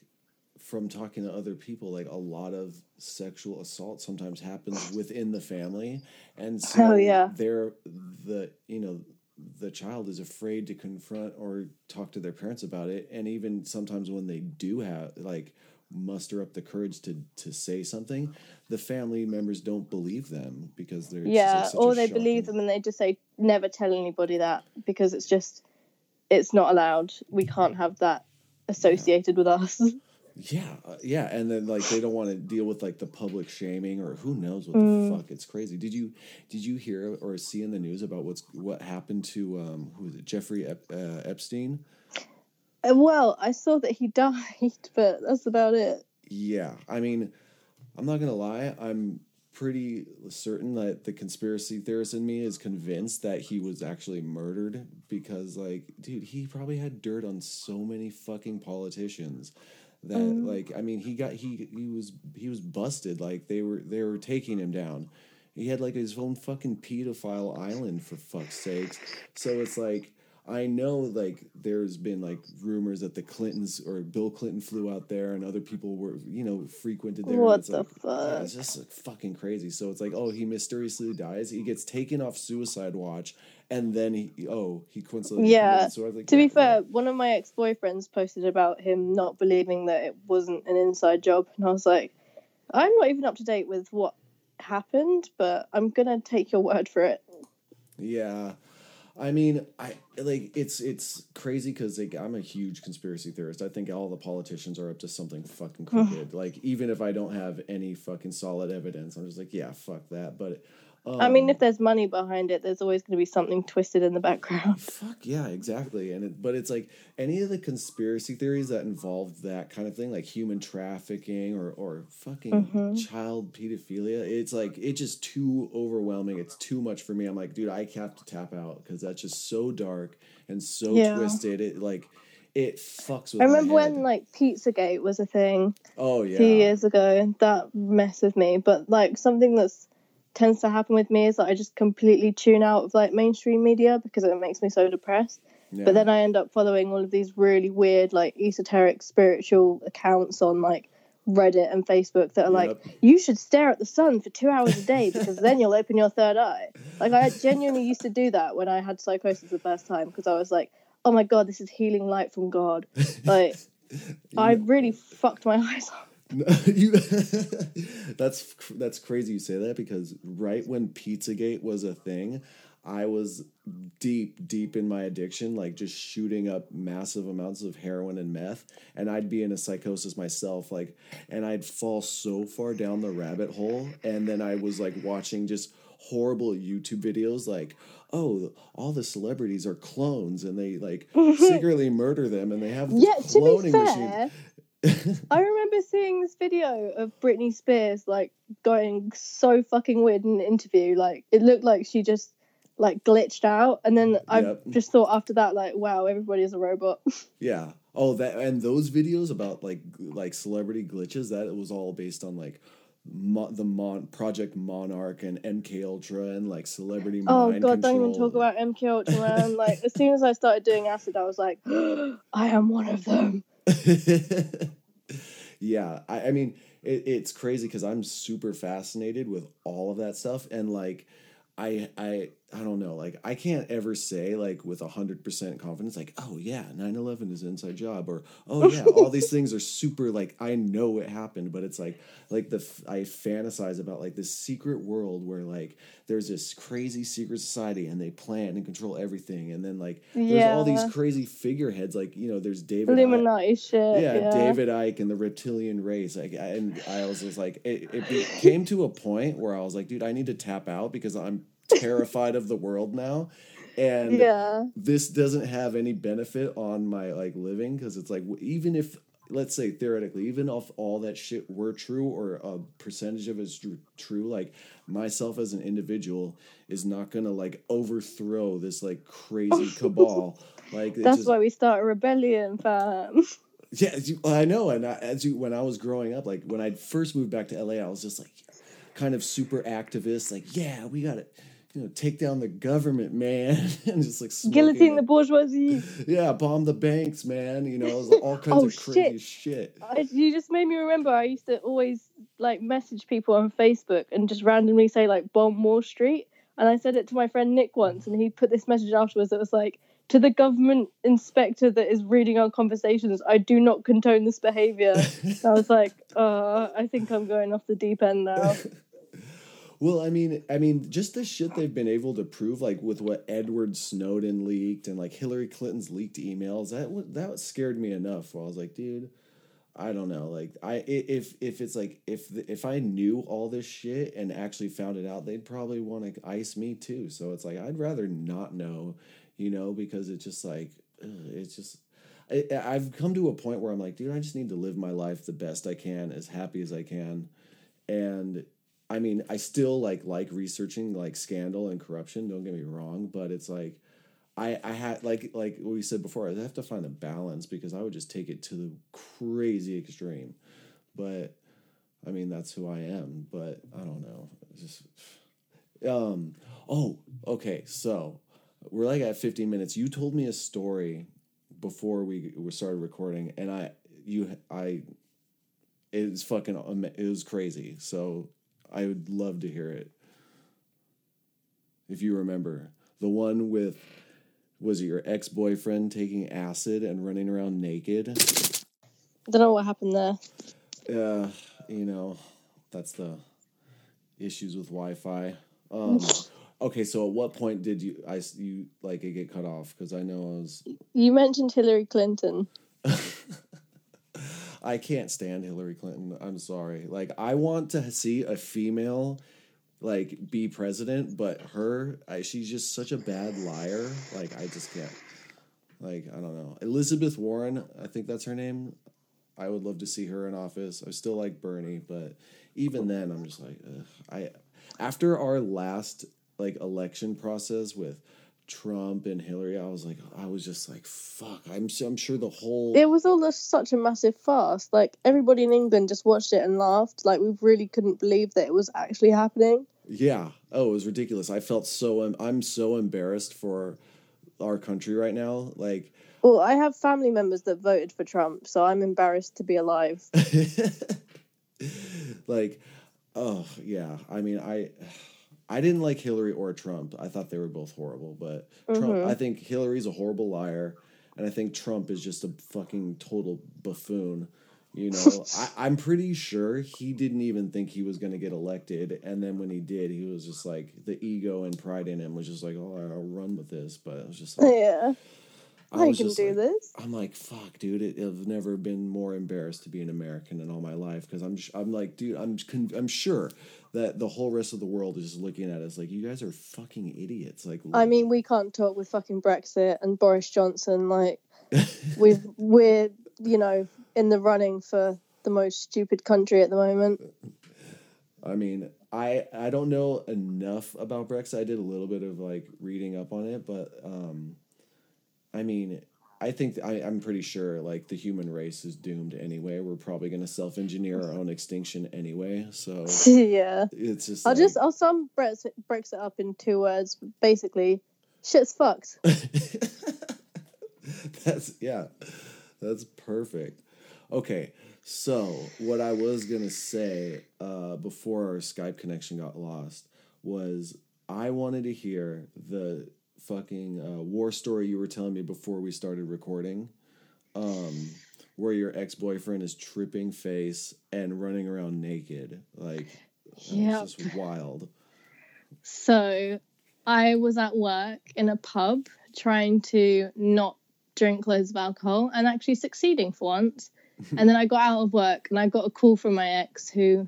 from talking to other people, like a lot of sexual assault sometimes happens within the family, and so Oh, yeah. they're the you know the child is afraid to confront or talk to their parents about it, and even sometimes when they do have like muster up the courage to to say something the family members don't believe them because they're yeah or they believe them and they just say never tell anybody that because it's just it's not allowed. We can't have that associated with us Yeah, uh, yeah, and then like they don't want to deal with like the public shaming or who knows what Mm. the fuck. It's crazy. Did you did you hear or see in the news about what's what happened to um who is it Jeffrey Ep, uh, Epstein? Uh, well i saw that he died but that's about it Yeah, I mean, I'm not gonna lie. I'm pretty certain that the conspiracy theorist in me is convinced that he was actually murdered because, like, dude, he probably had dirt on so many fucking politicians that, mm-hmm. like, I mean, he got he he was he was busted. Like they were they were taking him down. He had like his own fucking pedophile island for fuck's sakes. So it's like I know like there's been like rumors that the Clintons or Bill Clinton flew out there and other people were you know frequented there. What it's the like, yeah, fuck? it's just like, fucking crazy. So it's like oh he mysteriously dies. He gets taken off suicide watch and then he oh he coincidentally Yeah, committed suicide. to be Yeah, fair one of my ex-boyfriends posted about him not believing that it wasn't an inside job and i was like i'm not even up to date with what happened but i'm gonna take your word for it Yeah, I mean, I like it's it's crazy because like I'm a huge conspiracy theorist. I think all the politicians are up to something fucking crooked. like even if I don't have any fucking solid evidence, I'm just like, yeah, fuck that. But um, i mean if there's money behind it there's always going to be something twisted in the background Fuck yeah, exactly. And it, but it's like any of the conspiracy theories that involve that kind of thing, like human trafficking or or fucking child pedophilia. It's like it's just too overwhelming. It's too much for me. I'm like, dude, I have to tap out because that's just so dark and so Yeah. twisted. It like it fucks with. i remember when like pizzagate was a thing oh a yeah, few years ago that messed with me but like something that's tends to happen with me is that i just completely tune out of like mainstream media because it makes me so depressed. Yeah. but then i end up following all of these really weird like esoteric spiritual accounts on like reddit and facebook that are like Yep. you should stare at the sun for two hours a day because then you'll open your third eye. Like i genuinely used to do that when i had psychosis the first time because i was like oh my god this is healing light from god. Like i really fucked my eyes up you, that's that's crazy you say that because right when Pizzagate was a thing, I was deep deep in my addiction, like just shooting up massive amounts of heroin and meth, and I'd be in a psychosis myself, like, and I'd fall so far down the rabbit hole, and then I was like watching just horrible YouTube videos, like. Oh, all the celebrities are clones, and they like secretly murder them, and they have this Yeah, to cloning machine. I remember seeing this video of Britney Spears like going so fucking weird in an interview. Like it looked like she just like glitched out, and then I Yep. just thought after that, like, wow, everybody is a robot. Yeah. Oh, that and those videos about like like celebrity glitches that it was all based on like mo- the Mon Project Monarch and MK Ultra and like celebrity oh mind god, don't even talk about MK Ultra, man. like as soon as I started doing acid, I was like, I am one of them. yeah, I, I mean it, it's crazy because I'm super fascinated with all of that stuff and like I I I don't know like I can't ever say like with a hundred percent confidence like oh yeah 9-11 is an inside job or oh yeah all these things are super like I know it happened but it's like like the I fantasize about like this secret world where like there's this crazy secret society and they plan and control everything and then like there's all these crazy figureheads like you know there's David Illuminati shit. yeah, Yeah, David Icke and the reptilian race. Like, I- and I was just like, it, it came to a point where I was like, dude, I need to tap out because I'm terrified of the world now, and Yeah. this doesn't have any benefit on my like living because it's like even if let's say theoretically, even if all that shit were true or a percentage of it is true, like myself as an individual is not gonna like overthrow this like crazy cabal. Like it That's just- why we start a rebellion, fam. yeah, I know. And I, as you, when I was growing up, like when I first moved back to LA, I was just like, kind of super activist. Like, yeah, we got to, you know, take down the government, man, and just like Guillotine the bourgeoisie. yeah, bomb the banks, man. You know, it was all kinds Oh, of crazy shit. I, you just made me remember. I used to always like message people on Facebook and just randomly say like "bomb Wall Street," and I said it to my friend Nick once, and he put this message afterwards that was like, "To the government inspector that is reading our conversations, I do not condone this behavior." I was like, "Uh, I think I'm going off the deep end now." Well, I mean, I mean, just the shit they've been able to prove, like with what Edward Snowden leaked and like Hillary Clinton's leaked emails, that that scared me enough. Where I was like, dude, I don't know. Like, I i- if if it's like if the, if I knew all this shit and actually found it out, they'd probably want to ice me too. So it's like I'd rather not know, you know, because it's just like ugh, it's just. I, I've come to a point where I'm like, dude, I just need to live my life the best I can, as happy as I can, and I mean, I still like like researching like scandal and corruption. Don't get me wrong, but it's like I I had like like we said before. I have to find a balance because I would just take it to the crazy extreme. But I mean, that's who I am. But I don't know. It's just um. Oh, okay. So we're like at 15 minutes. You told me a story before we we started recording, and I you I it was fucking it was crazy. So I would love to hear it. If you remember the one with was it your ex boyfriend taking acid and running around naked? I don't know what happened there. Uh, you know, that's the issues with Wi-Fi. Um, okay, so at what point did you I you like it get cut off? Because I know I was You mentioned Hillary Clinton. I can't stand Hillary Clinton. I'm sorry. Like I want to see a female like be president, but her I, she's just such a bad liar. Like I just can't. Like I don't know. Elizabeth Warren, I think that's her name. I would love to see her in office. I still like Bernie, but even then I'm just like ugh. I after our last like election process with Trump and Hillary, I was like I was just like fuck. I'm s- I'm sure the whole It was all just such a massive farce. Like everybody in England just watched it and laughed. Like we really couldn't believe that it was actually happening. Yeah. Oh, it was ridiculous. I felt so. I'm so embarrassed for our country right now. Like, Well, I have family members that voted for Trump, so I'm embarrassed to be alive. like, oh yeah. I mean, I, I didn't like Hillary or Trump. I thought they were both horrible. But Trump, mm-hmm. I think Hillary's a horrible liar, and I think Trump is just a fucking total buffoon. You know, I, I'm pretty sure he didn't even think he was going to get elected, and then when he did, he was just like the ego and pride in him was just like, "Oh, I'll run with this." But it was just like, yeah, I I can do like- this. I'm like, fuck, dude. It, I've never been more embarrassed to be an American in all my life because I'm, I'm like, dude, I'm, con- I'm sure that the whole rest of the world is just looking at us like, you guys are fucking idiots. Like, I mean, we can't talk with fucking Brexit and Boris Johnson. Like, we've we're you know in the running for the most stupid country at the moment. I mean, I, I don't know enough about Brexit. I did a little bit of like reading up on it, but um, I mean, I think I, I'm pretty sure like the human race is doomed anyway. We're probably gonna self engineer our own extinction anyway. So yeah, it's just I'll like- just I'll sum Brexit Brexit up in two words. Basically, shit's fucked. that's yeah that's perfect okay so what i was gonna say uh, before our skype connection got lost was i wanted to hear the fucking uh, war story you were telling me before we started recording um, where your ex-boyfriend is tripping face and running around naked like Yeah. it's just wild So, I was at work in a pub trying to not drink loads of alcohol and actually succeeding for once. and then I got out of work and I got a call from my ex who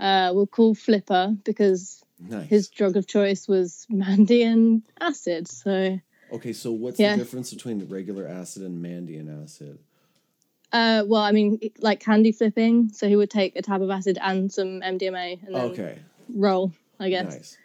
uh, we'll call Flipper because nice his drug of choice was Mandy and acid. So, okay so what's Yeah. the difference between regular acid and Mandy and acid Uh, well, I mean, like candy flipping. So he would take a tab of acid and some MDMA and then Okay. roll, I guess. Nice.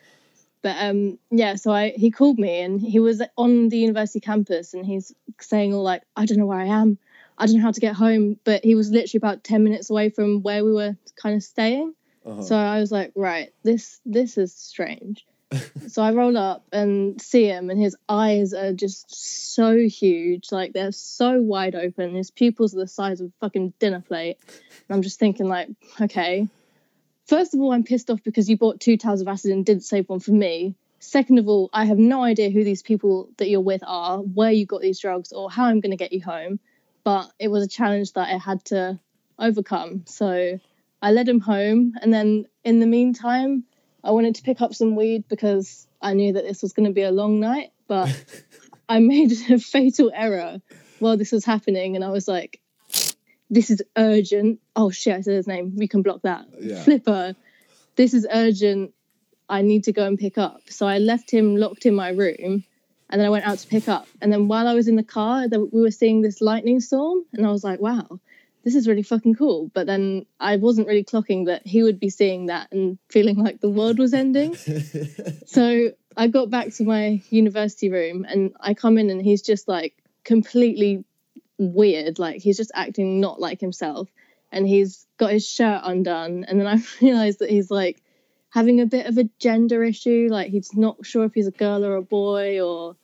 But um, yeah, so I he called me and he was on the university campus and he's saying all like, I don't know where I am, I don't know how to get home. But he was literally about ten minutes away from where we were kind of staying. Uh-huh. So I was like, right, this this is strange. so I roll up and see him, and his eyes are just so huge, like they're so wide open. His pupils are the size of a fucking dinner plate. And I'm just thinking, like, okay. First of all, I'm pissed off because you bought two towels of acid and didn't save one for me. Second of all, I have no idea who these people that you're with are, where you got these drugs, or how I'm going to get you home. But it was a challenge that I had to overcome. So I led him home, and then in the meantime, I wanted to pick up some weed because I knew that this was going to be a long night. But I made a fatal error while this was happening, and I was like, "This is urgent." Oh shit! I said his name. We can block that. Yeah. Flipper. This is urgent. I need to go and pick up. So I left him locked in my room, and then I went out to pick up. And then while I was in the car, we were seeing this lightning storm, and I was like, "Wow." This is really fucking cool. But then I wasn't really clocking that he would be seeing that and feeling like the world was ending. So I got back to my university room and I come in and he's just like completely weird. Like he's just acting not like himself. And he's got his shirt undone. And then I realized that he's like having a bit of a gender issue. Like he's not sure if he's a girl or a boy or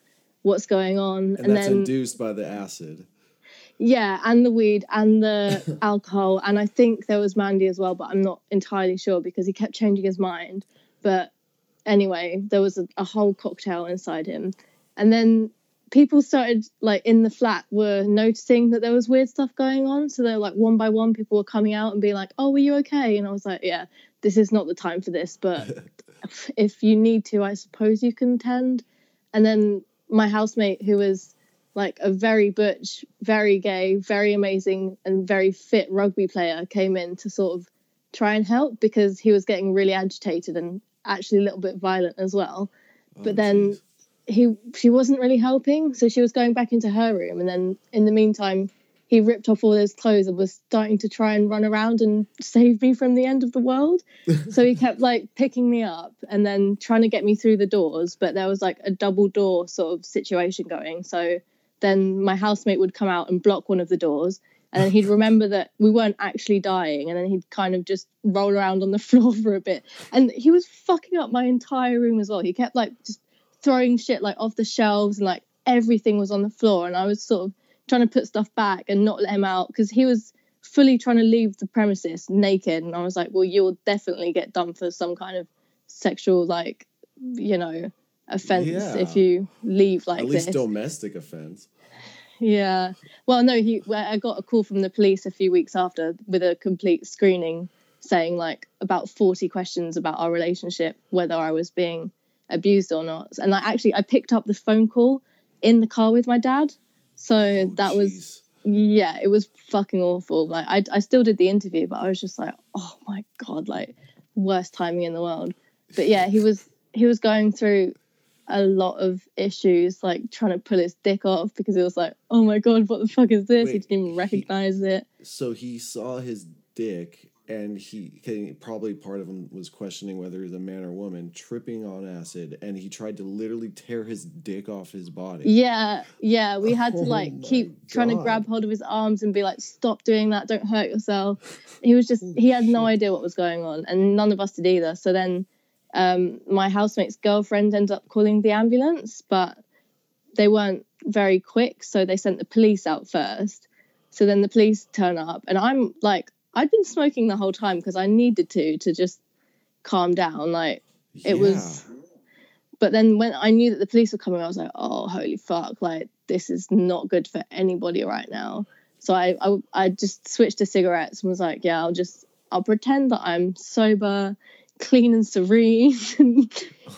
what's going on. And, that's then induced by the acid. Yeah, and the weed and the alcohol, and I think there was Mandy as well, but I'm not entirely sure because he kept changing his mind. But anyway, there was a, a whole cocktail inside him, and then people started like in the flat were noticing that there was weird stuff going on. So they're like one by one, people were coming out and being like, "Oh, were you okay?" And I was like, "Yeah, this is not the time for this, but if you need to, I suppose you can tend." And then my housemate, who was like a very butch, very gay, very amazing, and very fit rugby player came in to sort of try and help because he was getting really agitated and actually a little bit violent as well. Oh, but then he she wasn't really helping, so she was going back into her room, and then in the meantime, he ripped off all his clothes and was starting to try and run around and save me from the end of the world. so he kept like picking me up and then trying to get me through the doors, but there was like a double door sort of situation going. So then my housemate would come out and block one of the doors and then he'd remember that we weren't actually dying and then he'd kind of just roll around on the floor for a bit. And he was fucking up my entire room as well. He kept like just throwing shit like off the shelves and like everything was on the floor and i was sort of trying to put stuff back and not let him out because he was fully trying to leave the premises naked and i was like well you'll definitely get done for some kind of sexual like you know offense Yeah. if you leave like At least this domestic offense. yeah. Well, no, he. I got a call from the police a few weeks after with a complete screening, saying like about forty questions about our relationship, whether I was being abused or not. And I actually I picked up the phone call in the car with my dad, so oh, that was yeah, it was fucking awful. Like I I still did the interview, but I was just like, oh my god, like worst timing in the world. But yeah, he was he was going through a lot of issues, like trying to pull his dick off because it was like, oh my god, what the fuck is this? he didn't even he- recognize it. So he saw his dick, and he he- probably part of him was questioning whether he's a man or woman, tripping on acid, and he tried to literally tear his dick off his body. Yeah, yeah, we had to Oh like my keep trying to grab hold of his arms and be like, stop doing that, don't hurt yourself. He was just, he had no idea what was going on, and none of us did either. So then um, my housemate's girlfriend ended up calling the ambulance, but they weren't very quick, so they sent the police out first. So then the police turn up, and I'm like, I'd been smoking the whole time because I needed to to just calm down. Like it was but then when I knew that the police were coming, I was like, oh, holy fuck, like this is not good for anybody right now. So I, I, I just switched to cigarettes and was like, yeah, I'll just, I'll pretend that I'm sober, clean and serene. and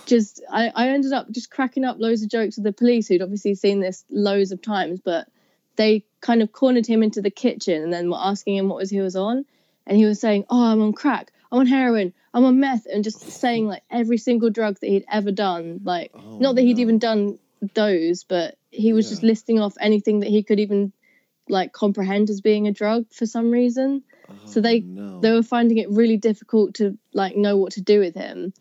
just, I, I ended up just cracking up loads of jokes with the police who'd obviously seen this loads of times, but they kind of cornered him into the kitchen and then were asking him what was he was on. And he was saying, oh, I'm on crack, I'm on heroin, I'm on meth, and just saying like every single drug that he'd ever done. Like, Oh, not that he'd even done those, but he was just listing off anything that he could even like comprehend as being a drug for some reason. Oh, so Oh, they no. they were finding it really difficult to like know what to do with him.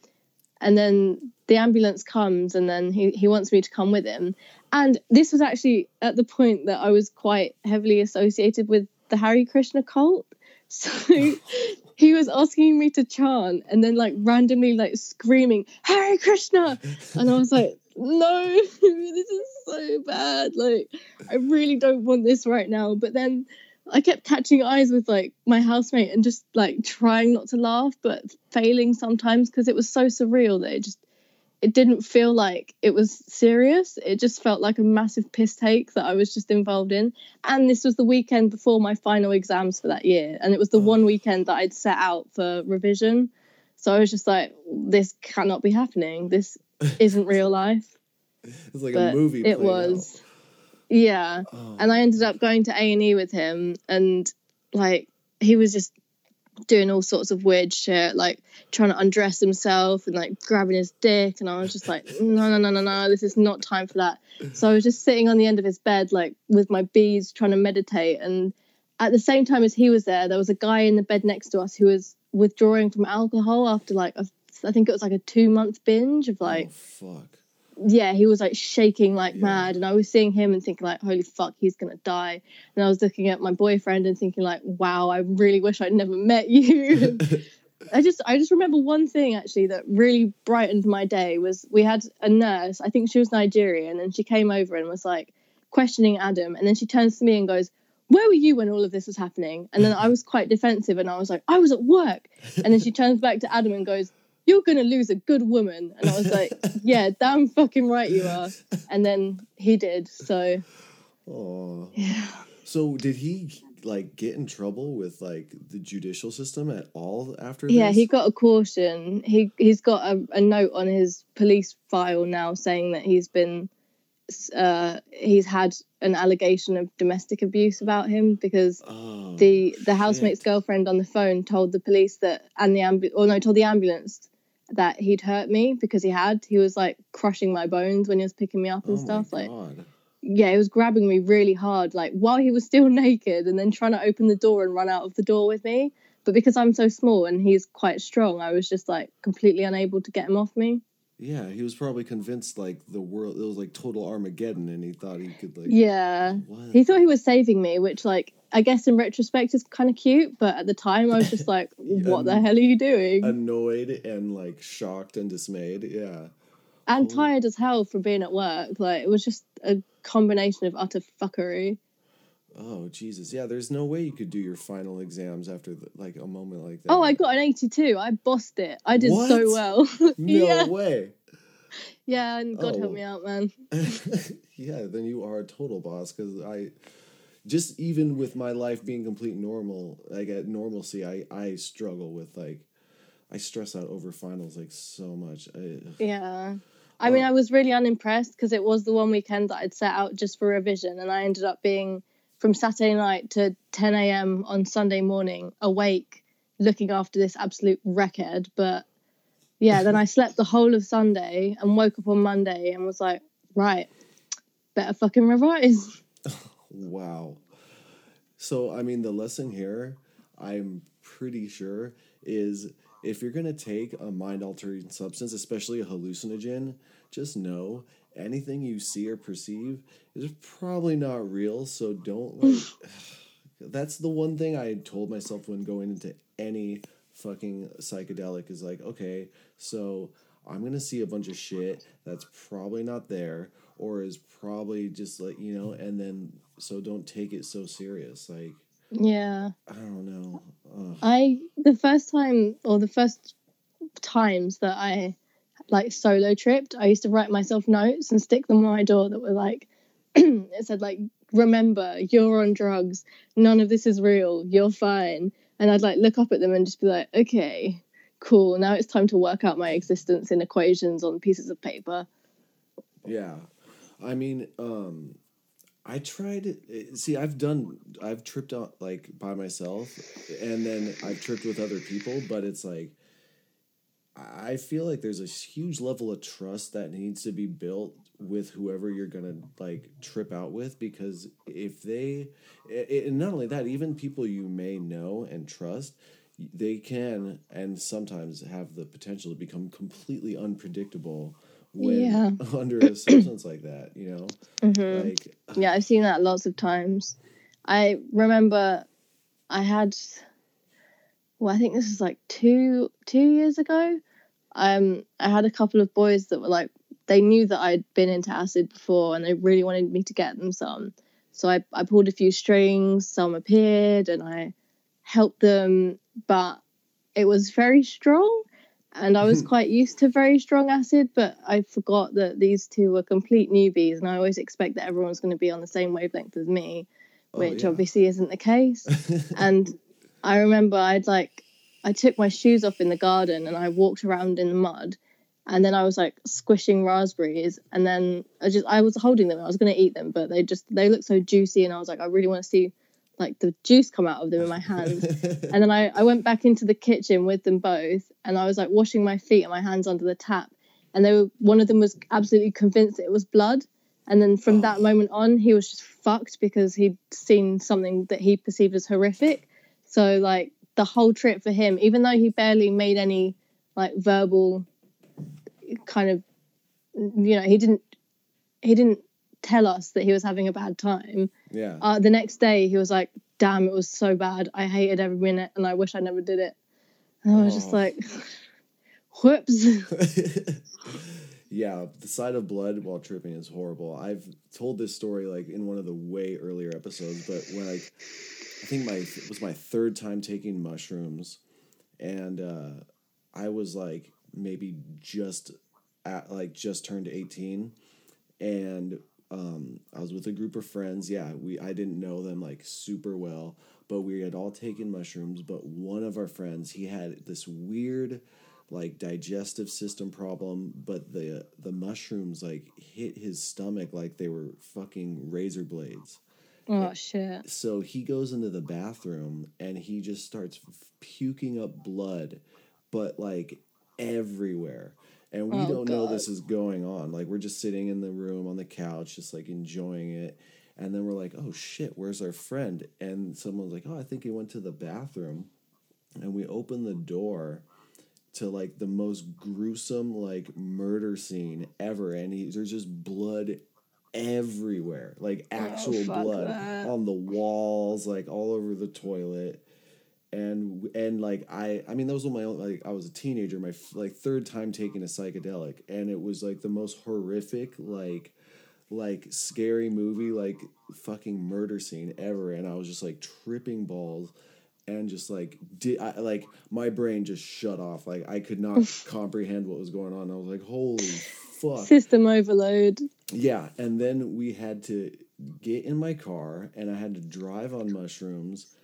And then the ambulance comes and then he, he wants me to come with him. And this was actually at the point that I was quite heavily associated with the Hare Krishna cult. So he was asking me to chant and then like randomly like screaming, Hare Krishna. And I was like, no, this is so bad. Like, I really don't want this right now. But then I kept catching eyes with like my housemate and just like trying not to laugh, but failing sometimes because it was so surreal that it just it didn't feel like it was serious. It just felt like a massive piss take that I was just involved in. And this was the weekend before my final exams for that year. And it was the mm. one weekend that I'd set out for revision. So I was just like, this cannot be happening. This isn't real life. it's like But a movie. it was. out. Yeah. Oh. And I ended up going to A and E with him and like he was just doing all sorts of weird shit, like trying to undress himself and like grabbing his dick. And I was just like, no, no, no, no, no, this is not time for that. So I was just sitting on the end of his bed, like with my beads, trying to meditate. And at the same time as he was there, there was a guy in the bed next to us who was withdrawing from alcohol after like a, I think it was like a two month binge of like oh fuck. Yeah, he was like shaking like Yeah. mad, and I was seeing him and thinking like, "Holy fuck, he's gonna die!" And I was looking at my boyfriend and thinking like, "Wow, I really wish I'd never met you." I just, I just remember one thing actually that really brightened my day was we had a nurse, I think she was Nigerian, and she came over and was like questioning Adam, and then she turns to me and goes. Where were you when all of this was happening? And then I was quite defensive and I was like, I was at work. And then she turns back to Adam and goes, You're going to lose a good woman. And I was like, Yeah, damn fucking right you are. And then he did. So, Oh. yeah. So did he like get in trouble with like the judicial system at all after Yeah, this? he got a caution. He he's got a, a note on his police file now saying that he's been uh he's had an allegation of domestic abuse about him because Oh, the the housemate's shit. girlfriend on the phone told the police that and the ambu- or no told the ambulance that he'd hurt me because he had he was like crushing my bones when he was picking me up Oh and my stuff like yeah he was grabbing me really hard like while he was still naked and then trying to open the door and run out of the door with me but because i'm so small and he's quite strong i was just like completely unable to get him off me Yeah, he was probably convinced like the world it was like total Armageddon, and he thought he could like. yeah What? he thought he was saving me which like i guess in retrospect is kind of cute but at the time i was just like what the hell are you doing annoyed and like shocked and dismayed. Yeah. and tired as hell from being at work. Like it was just a combination of utter fuckery. Oh Jesus. Yeah. There's no way you could do your final exams after the, like a moment like that. Oh, I got an 82. I bossed it. I did so well. No yeah, way. yeah, and God Oh. help me out, man. yeah, then you are a total boss because I just even with my life being complete normal, like at normalcy, I I struggle with like I stress out over finals like so much. I, Yeah. I mean, I was really unimpressed because it was the one weekend that I'd set out just for revision, and I ended up being from Saturday night to 10 a.m. on Sunday morning, awake, looking after this absolute wreckhead. But yeah, then I slept the whole of Sunday and woke up on Monday and was like, right, better fucking revise. Wow. So, I mean, the lesson here, I'm pretty sure, is if you're going to take a mind altering substance, especially a hallucinogen, just know anything you see or perceive is probably not real. So, don't like. Hmm. that's the one thing I told myself when going into any fucking psychedelic is like, okay, so I'm gonna see a bunch of shit that's probably not there or is probably just like you know, and then so don't take it so serious. Like Yeah. I don't know. Ugh. I the first time or the first times that I like solo tripped, I used to write myself notes and stick them on my door that were like it said like remember you're on drugs none of this is real you're fine and i'd like look up at them and just be like okay cool now it's time to work out my existence in equations on pieces of paper Yeah, I mean, um, I tried. See, I've done. I've tripped out like by myself, and then I've tripped with other people. But it's like, I feel like there's a huge level of trust that needs to be built with whoever you're gonna like trip out with because if they a- and not only that even people you may know and trust they can and sometimes have the potential to become completely unpredictable when Yeah. under a substance like that you know Mhm. like Yeah, I've seen that lots of times. I remember I had well, I think this is like two two years ago. Um, I had a couple of boys that were like they knew that I'd been into acid before and they really wanted me to get them some. So I, I pulled a few strings, some appeared and I helped them, but it was very strong and I was hmm. quite used to very strong acid, but I forgot that these two were complete newbies, and I always expect that everyone's going to be on the same wavelength as me, Oh, which yeah. obviously isn't the case. and I remember I'd like I took my shoes off in the garden and I walked around in the mud, and then I was like squishing raspberries, and then I just I was holding them, I was going to eat them, but they just they looked so juicy, and I was like I really want to see like the juice come out of them in my hands. And then I, I went back into the kitchen with them both and I was like washing my feet and my hands under the tap. And they were one of them was absolutely convinced it was blood. And then from that oh. moment on, he was just fucked because he'd seen something that he perceived as horrific. So like the whole trip for him, even though he barely made any like verbal kind of you know, he didn't he didn't tell us that he was having a bad time. Yeah. Uh, the next day he was like damn it was so bad. I hated every minute and i wish i never did it. And i was just Oh. like whoops. Yeah, the sight of blood while tripping is horrible. I've told this story like in one of the way earlier episodes, but when like I think my it was my third time taking mushrooms, and uh, I was like maybe just at like just turned eighteen, and um, I was with a group of friends. Yeah, we I didn't know them like super well, but we had all taken mushrooms. But one of our friends, he had this weird like digestive system problem, but the the mushrooms like hit his stomach like they were fucking razor blades. oh shit So he goes into the bathroom and he just starts f- puking up blood, but like everywhere. And we Oh, don't know this is going on. Like we're just sitting in the room on the couch, just like enjoying it. And then we're like, oh shit, where's our friend? And someone's like, oh, I think he went to the bathroom. And we open the door to like the most gruesome like murder scene ever. And he, there's just blood everywhere, like oh, actual Oh, blood that. on the walls, like all over the toilet. And and like I I mean that was my own like I was a teenager my f- like third time taking a psychedelic and it was like the most horrific like like scary movie like fucking murder scene ever and I was just like tripping balls and just like did I like my brain just shut off like I could not comprehend what was going on I was like holy fuck. System overload. Yeah, and then we had to get in my car and I had to drive on mushrooms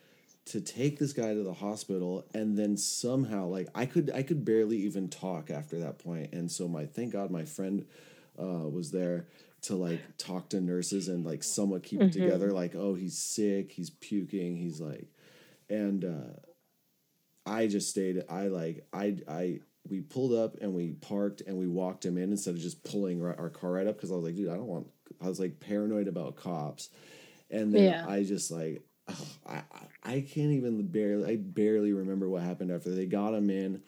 to take this guy to the hospital and then somehow like I could I could barely even talk after that point and so my thank God my friend uh, was there to like talk to nurses and like somewhat keep it together like oh he's sick he's puking he's like and uh I just stayed. I like I I we pulled up and we parked and we walked him in instead of just pulling our, our car right up because I was like, dude, I don't want. I was like paranoid about cops, and then Yeah. I just like I I- I can't even barely I barely remember what happened after they got him in,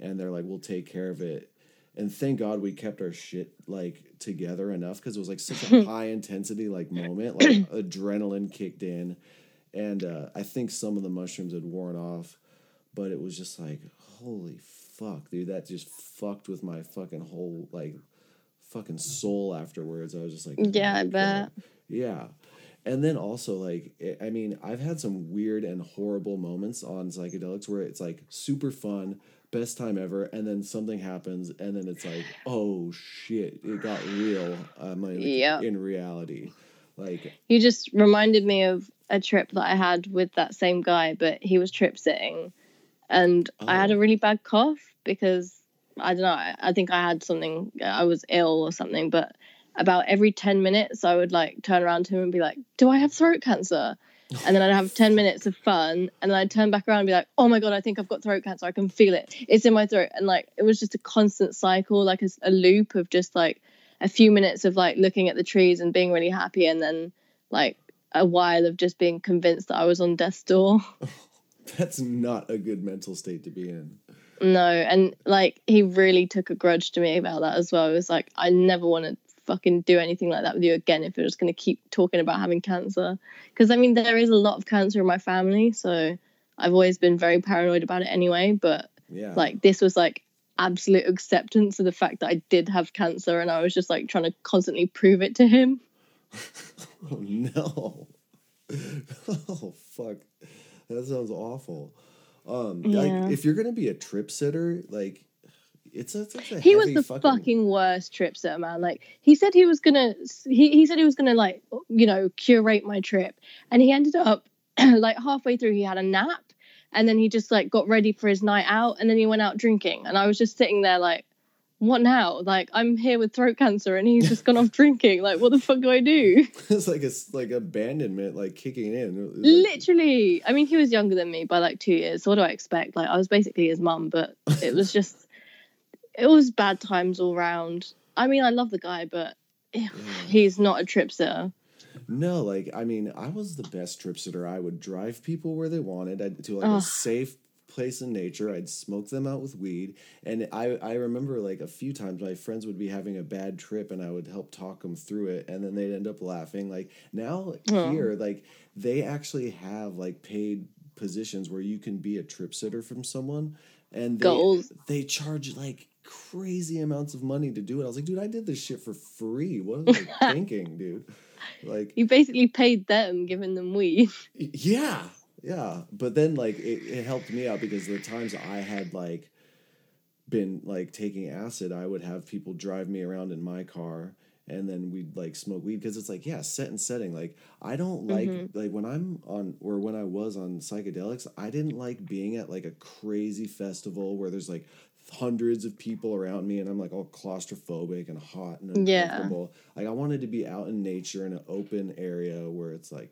and they're like, we'll take care of it. And thank God we kept our shit like together enough because it was like such a high intensity like moment, like adrenaline kicked in, and uh, I think some of the mushrooms had worn off but it was just like holy fuck dude that just fucked with my fucking whole like fucking soul afterwards i was just like Yeah, I bet. Yeah and then also like i I mean i've had some weird and horrible moments on psychedelics where it's like super fun best time ever and then something happens and then it's like oh shit it got real um, like, Yep. in reality like you just reminded me of a trip that i had with that same guy but he was trip sitting and i had Oh. a really bad cough because i don't know I think i had something i was ill or something but about every 10 minutes i would like turn around to him and be like do i have throat cancer and then I'd have 10 minutes of fun, and then I'd turn back around and be like, oh my God, I think I've got throat cancer. I can feel it. It's in my throat. And like, it was just a constant cycle, like a, a loop of just like a few minutes of like looking at the trees and being really happy, and then like a while of just being convinced that I was on death's door. That's not a good mental state to be in. No, and like he really took a grudge to me about that as well. It was like I never want to fucking do anything like that with you again if you're just going to keep talking about having cancer. Because I mean, there is a lot of cancer in my family, so I've always been very paranoid about it anyway. But Yeah. like this was like absolute acceptance of the fact that I did have cancer, and I was just like trying to constantly prove it to him. Oh no. oh fuck. That sounds awful. Um Yeah. like if you're gonna be a trip sitter, like it's a, such a he was the fucking... worst trip sitter man. Like he said he was gonna he, he said he was gonna like you know curate my trip. And he ended up like halfway through he had a nap. And then he just like got ready for his night out. And then he went out drinking. And i was just sitting there like what now? Like i'm here with throat cancer and he's just gone off drinking. Like what the fuck do i do? It's like it's like abandonment like kicking in. Like- literally. I mean he was younger than me by like two years. So what do i expect? Like i was basically his mum but it was just it was bad times all round i mean i love the guy but mm. he's not a trip sitter No, like I mean, I was the best trip sitter. I would drive people where they wanted I'd, to like a safe place in nature. I'd smoke them out with weed, and I I remember like a few times my friends would be having a bad trip, and I would help talk them through it, and then they'd end up laughing. Like now here, like they actually have like paid positions where you can be a trip sitter from someone, and they, Goals. they charge like crazy amounts of money to do it. I was like, dude, I did this shit for free. What was I thinking, dude? Like you basically paid them giving them weed yeah, yeah. But then like it, it helped me out because the times I had like been like taking acid, I would have people drive me around in my car and then we'd like smoke weed because it's like yeah, set and setting. Like I don't like mm-hmm. like when I'm on or when I was on psychedelics, I didn't like being at like a crazy festival where there's like hundreds of people around me and I'm like all claustrophobic and hot and Yeah. uncomfortable. Like I wanted to be out in nature in an open area where it's like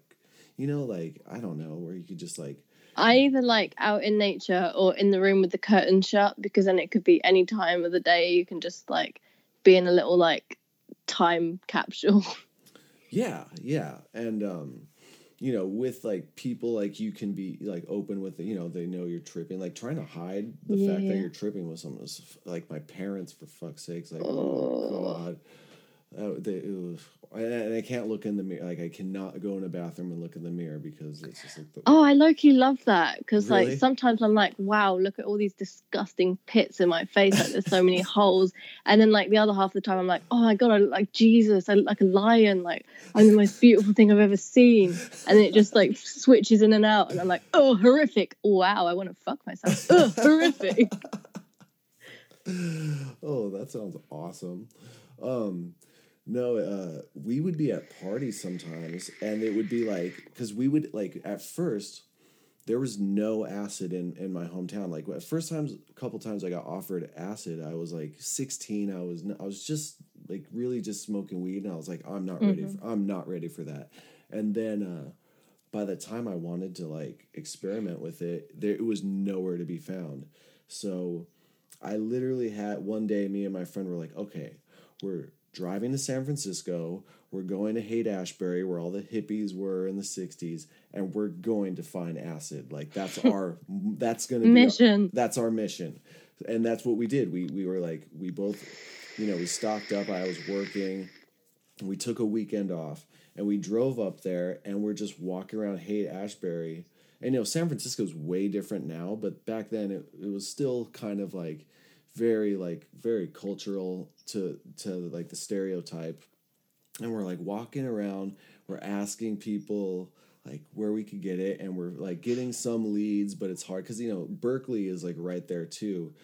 you know, like I don't know, where you could just like i either like out in nature or in the room with the curtain shut because then it could be any time of the day you can just like be in a little like time capsule Yeah, yeah, and um, you know, with like people, like you can be like open with, you know, they know you're tripping. Like trying to hide the fact that you're tripping with someone is like my parents, for fuck's sakes. Like, oh, god, uh, they. And I can't look in the mirror. Like I cannot go in a bathroom and look in the mirror because it's just like the, Oh, I low-key love that because Really? like sometimes I'm like, wow, look at all these disgusting pits in my face. Like there's so many holes, and then like the other half of the time I'm like, oh my god, I look like Jesus. I look like a lion. Like I'm the most beautiful thing I've ever seen. And then it just like switches in and out, and I'm like, oh, horrific. Wow, I want to fuck myself. Oh, horrific. oh, that sounds awesome. Um, no, uh, we would be at parties sometimes, and it would be like because we would like at first there was no acid in in my hometown. Like at first times, a couple times I got offered acid. I was like sixteen. I was I was just like really just smoking weed, and I was like, I'm not ready. For, I'm not ready for that. And then uh, by the time I wanted to like experiment with it, there it was nowhere to be found. So I literally had one day, me and my friend were like, okay, we're driving to San Francisco. We're going to Haight Ashbury, where all the hippies were in the '60s, and we're going to find acid. Like that's our that's gonna be our- Mission. that's our mission, and that's what we did. We we were like we both, you know, we stocked up. I was working. We took a weekend off, and we drove up there, and we're just walking around Haight Ashbury. And you know, San Francisco is way different now, but back then it, it was still kind of like very like very cultural to to like the stereotype. And we're like walking around we're asking people like where we could get it and we're like getting some leads but it's hard because you know berkeley is like right there too.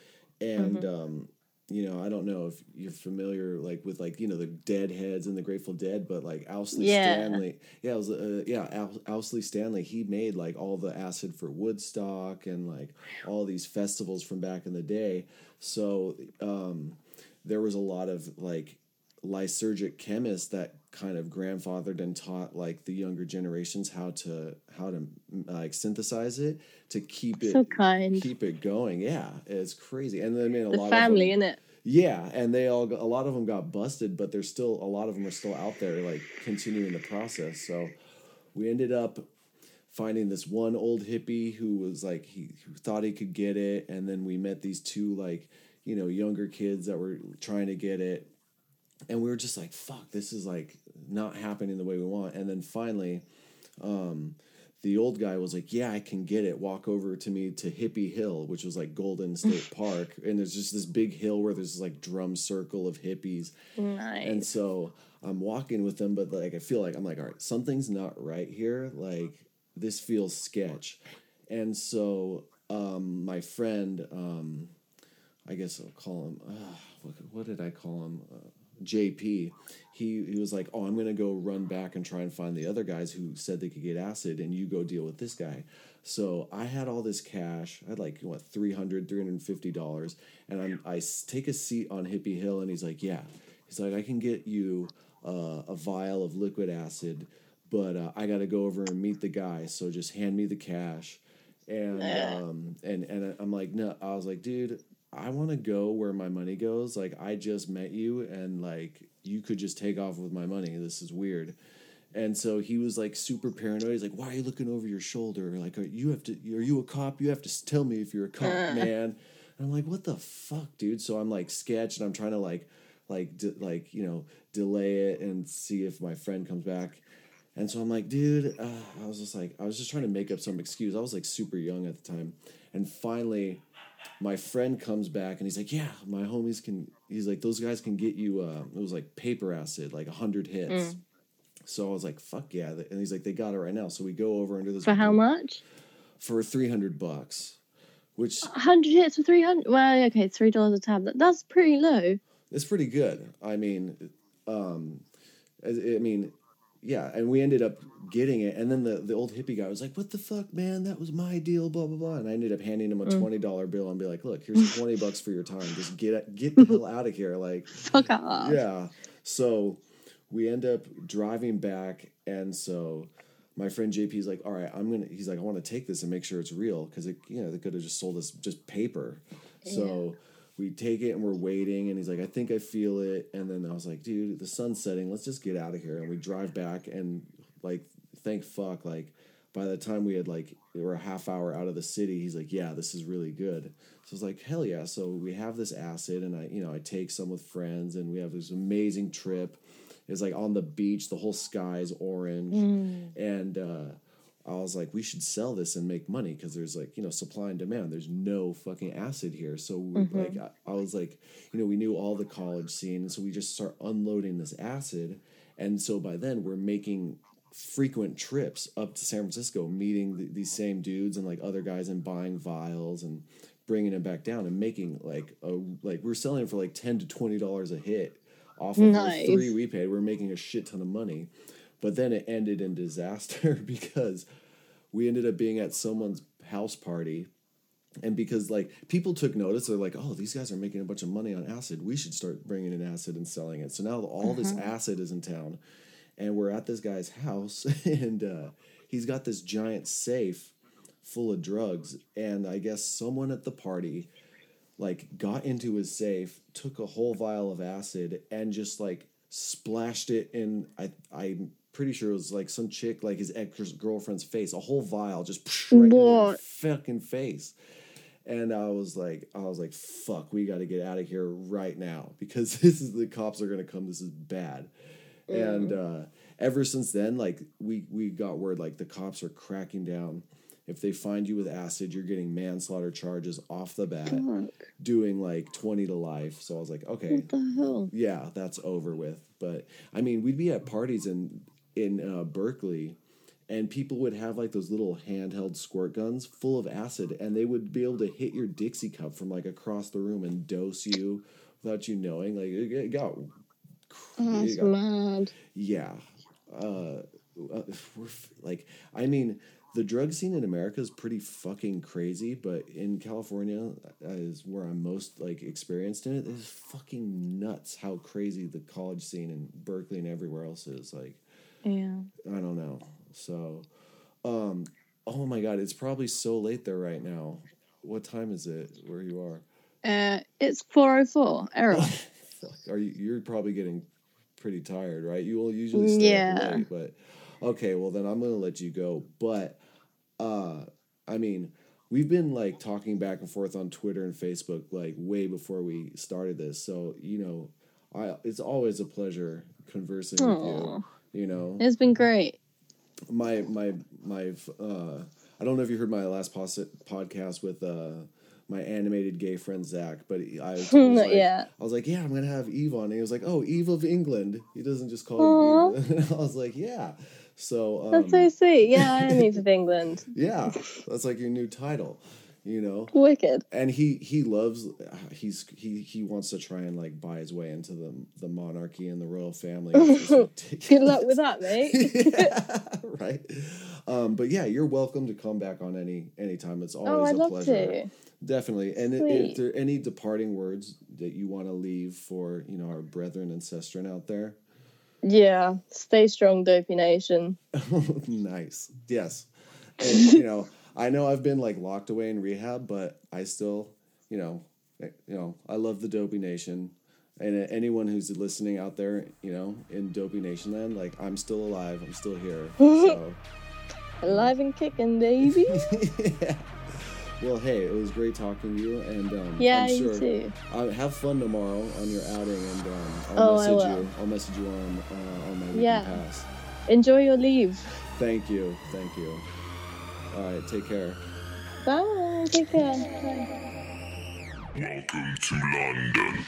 And um you know i don't know if you're familiar like with like you know the deadheads and the grateful dead but like owsley Yeah. stanley yeah it was uh, yeah Al- owsley stanley he made like all the acid for woodstock and like all these festivals from back in the day. So um there was a lot of like lysergic chemists that kind of grandfathered and taught like the younger generations how to how to mm, uh, like synthesize it to keep it So kind. keep it going. Yeah, it's crazy. And then I mean, a The lot family, of them, innit? yeah, and they all a lot of them got busted, but there's still a lot of them are still out there like continuing the process. So we ended up finding this one old hippie who was like he who thought he could get it and then we met these two like you know younger kids that were trying to get it and we were just like fuck this is like not happening the way we want and then finally um the old guy was like yeah i can get it walk over to me to hippie hill which was like Golden Gate park and there's just this big hill where there's this like drum circle of hippies Nice. and so I'm walking with them, but like I feel like I'm like, all right, something's not right here. Like this feels sketch. And so um, my friend, um, I guess I'll call him. Uh, what, what did I call him? Uh, JP. He he was like, oh, I'm gonna go run back and try and find the other guys who said they could get acid, and you go deal with this guy. So I had all this cash. I had like what 300 350 dollars, and I'm I take a seat on Hippie Hill, and he's like, yeah. He's like, I can get you uh, a vial of liquid acid, but uh, I got to go over and meet the guy. So just hand me the cash. And um, and and I'm like, no. I was like, dude, I want to go where my money goes. Like, I just met you, and like, you could just take off with my money. This is weird. And so he was like super paranoid. He's like, "Why are you looking over your shoulder? Like, are you have to? Are you a cop? You have to tell me if you're a cop, man." And I'm like, "What the fuck, dude?" So I'm like sketched, and I'm trying to like, like, de- like you know, delay it and see if my friend comes back. And so I'm like, dude, uh, I was just like, I was just trying to make up some excuse. I was like super young at the time. And finally, my friend comes back and he's like, yeah, my homies can, he's like, those guys can get you, uh, it was like paper acid, like 100 hits. So I was like, fuck yeah. And he's like, they got it right now. So we go over under this. For how much? For 300 bucks, which 100 hits for 300. Well, okay, $3 a tab. That, that's pretty low. It's pretty good. I mean, um, I, I mean, yeah, and we ended up getting it, and then the, the old hippie guy was like, "What the fuck, man? That was my deal." Blah blah blah, and I ended up handing him a mm. twenty dollar bill and be like, "Look, here's twenty bucks for your time. Just get get the hell out of here." Like, Fuck off. yeah. So we end up driving back, and so my friend JP's like, "All right, I'm gonna." He's like, "I want to take this and make sure it's real because it, you know, they could have just sold us just paper." So we take it and we're waiting, and he's like, "I think I feel it," and then I was like, "Dude, the sun's setting. Let's just get out of here." And we drive back, and like, thank fuck, like. By the time we had like we were a half hour out of the city, he's like, "Yeah, this is really good." So I was like, "Hell yeah!" So we have this acid, and I, you know, I take some with friends, and we have this amazing trip. It's like on the beach, the whole sky is orange, and uh, I was like, we should sell this and make money because there's like you know supply and demand. There's no fucking acid here, so we, like mm-hmm. I, I was like, you know, we knew all the college scene, so we just start unloading this acid, and so by then we're making frequent trips up to San Francisco, meeting th- these same dudes and like other guys and buying vials and bringing it back down and making like a like we're selling for like ten to twenty dollars a hit off of Nice. the three we paid. We're making a shit ton of money, but then it ended in disaster because we ended up being at someone's house party. And because like people took notice, they're like, "Oh, these guys are making a bunch of money on acid. We should start bringing in acid and selling it." So now all this acid is in town, and we're at this guy's house, and uh, he's got this giant safe full of drugs. And I guess someone at the party like got into his safe, took a whole vial of acid, and just like splashed it in. I I'm pretty sure it was like some chick, like his ex girlfriend's face, a whole vial, just right in fucking face. And I was like, I was like, fuck, we got to get out of here right now because this is the cops are gonna come. This is bad. And uh, ever since then, like we we got word like the cops are cracking down. If they find you with acid, you're getting manslaughter charges off the bat, Fuck. doing like twenty to life. So I was like, okay, What the hell? yeah, that's over with. But I mean, we'd be at parties in in uh, Berkeley, and people would have like those little handheld squirt guns full of acid, and they would be able to hit your Dixie cup from like across the room and dose you without you knowing. Like it it got, Oh, it got mad. yeah. Uh, uh, we're like, I mean, the drug scene in America is pretty fucking crazy, but in California uh, is where I'm most like experienced in it. It's fucking nuts how crazy the college scene in Berkeley and everywhere else is. Like, Yeah. I don't know. So, um, oh my god, it's probably so late there right now. What time is it where you are? Uh, it's 404. Errol. Are you? You're probably getting pretty tired, right? You will usually stay up Yeah. late, but okay. Well, then I'm gonna let you go. But, uh, I mean, we've been like talking back and forth on Twitter and Facebook like way before we started this. So you know, I it's always a pleasure conversing with you. You know, It's been great. my my my uh I don't know if you heard my last pos- podcast with uh my animated gay friend Zach, but I was, like, yet. I was like, yeah, I'm gonna have Eve on. And he was like, oh, Eve of England. He doesn't just call Aw. you Eve. I was like, yeah. So um, That's so sweet. Yeah, I am Eve of England. yeah, that's like your new title, you know. Wicked. And he he loves he's he he wants to try and like buy his way into the the monarchy and the royal family. It's just ridiculous. Good luck with that, mate. yeah, right. Um, but yeah, you're welcome to come back on any anytime. It's always oh, I'd a love pleasure. to. Definitely. And i- if there are any departing words that you want to leave for you know our brethren and sistren out there, Yeah. Stay strong, Dopey Nation. nice. Yes. And you know, I know I've been like locked away in rehab, but I still, you know, eh, you know, I love the Dopey Nation. And uh, anyone who's listening out there, you know, in Dopey Nation land, like I'm still alive. I'm still here. So Alive and kicking, baby. yeah. Well, hey, it was great talking to you, and um, Yeah, I'm you sure too. Uh, have fun tomorrow on your outing, and um, I'll Oh, message you. I'll message you on uh, on my weekend Yeah. pass. Enjoy your leave. Thank you, thank you. All right, take care. Bye. Take care. Bye. Welcome to London.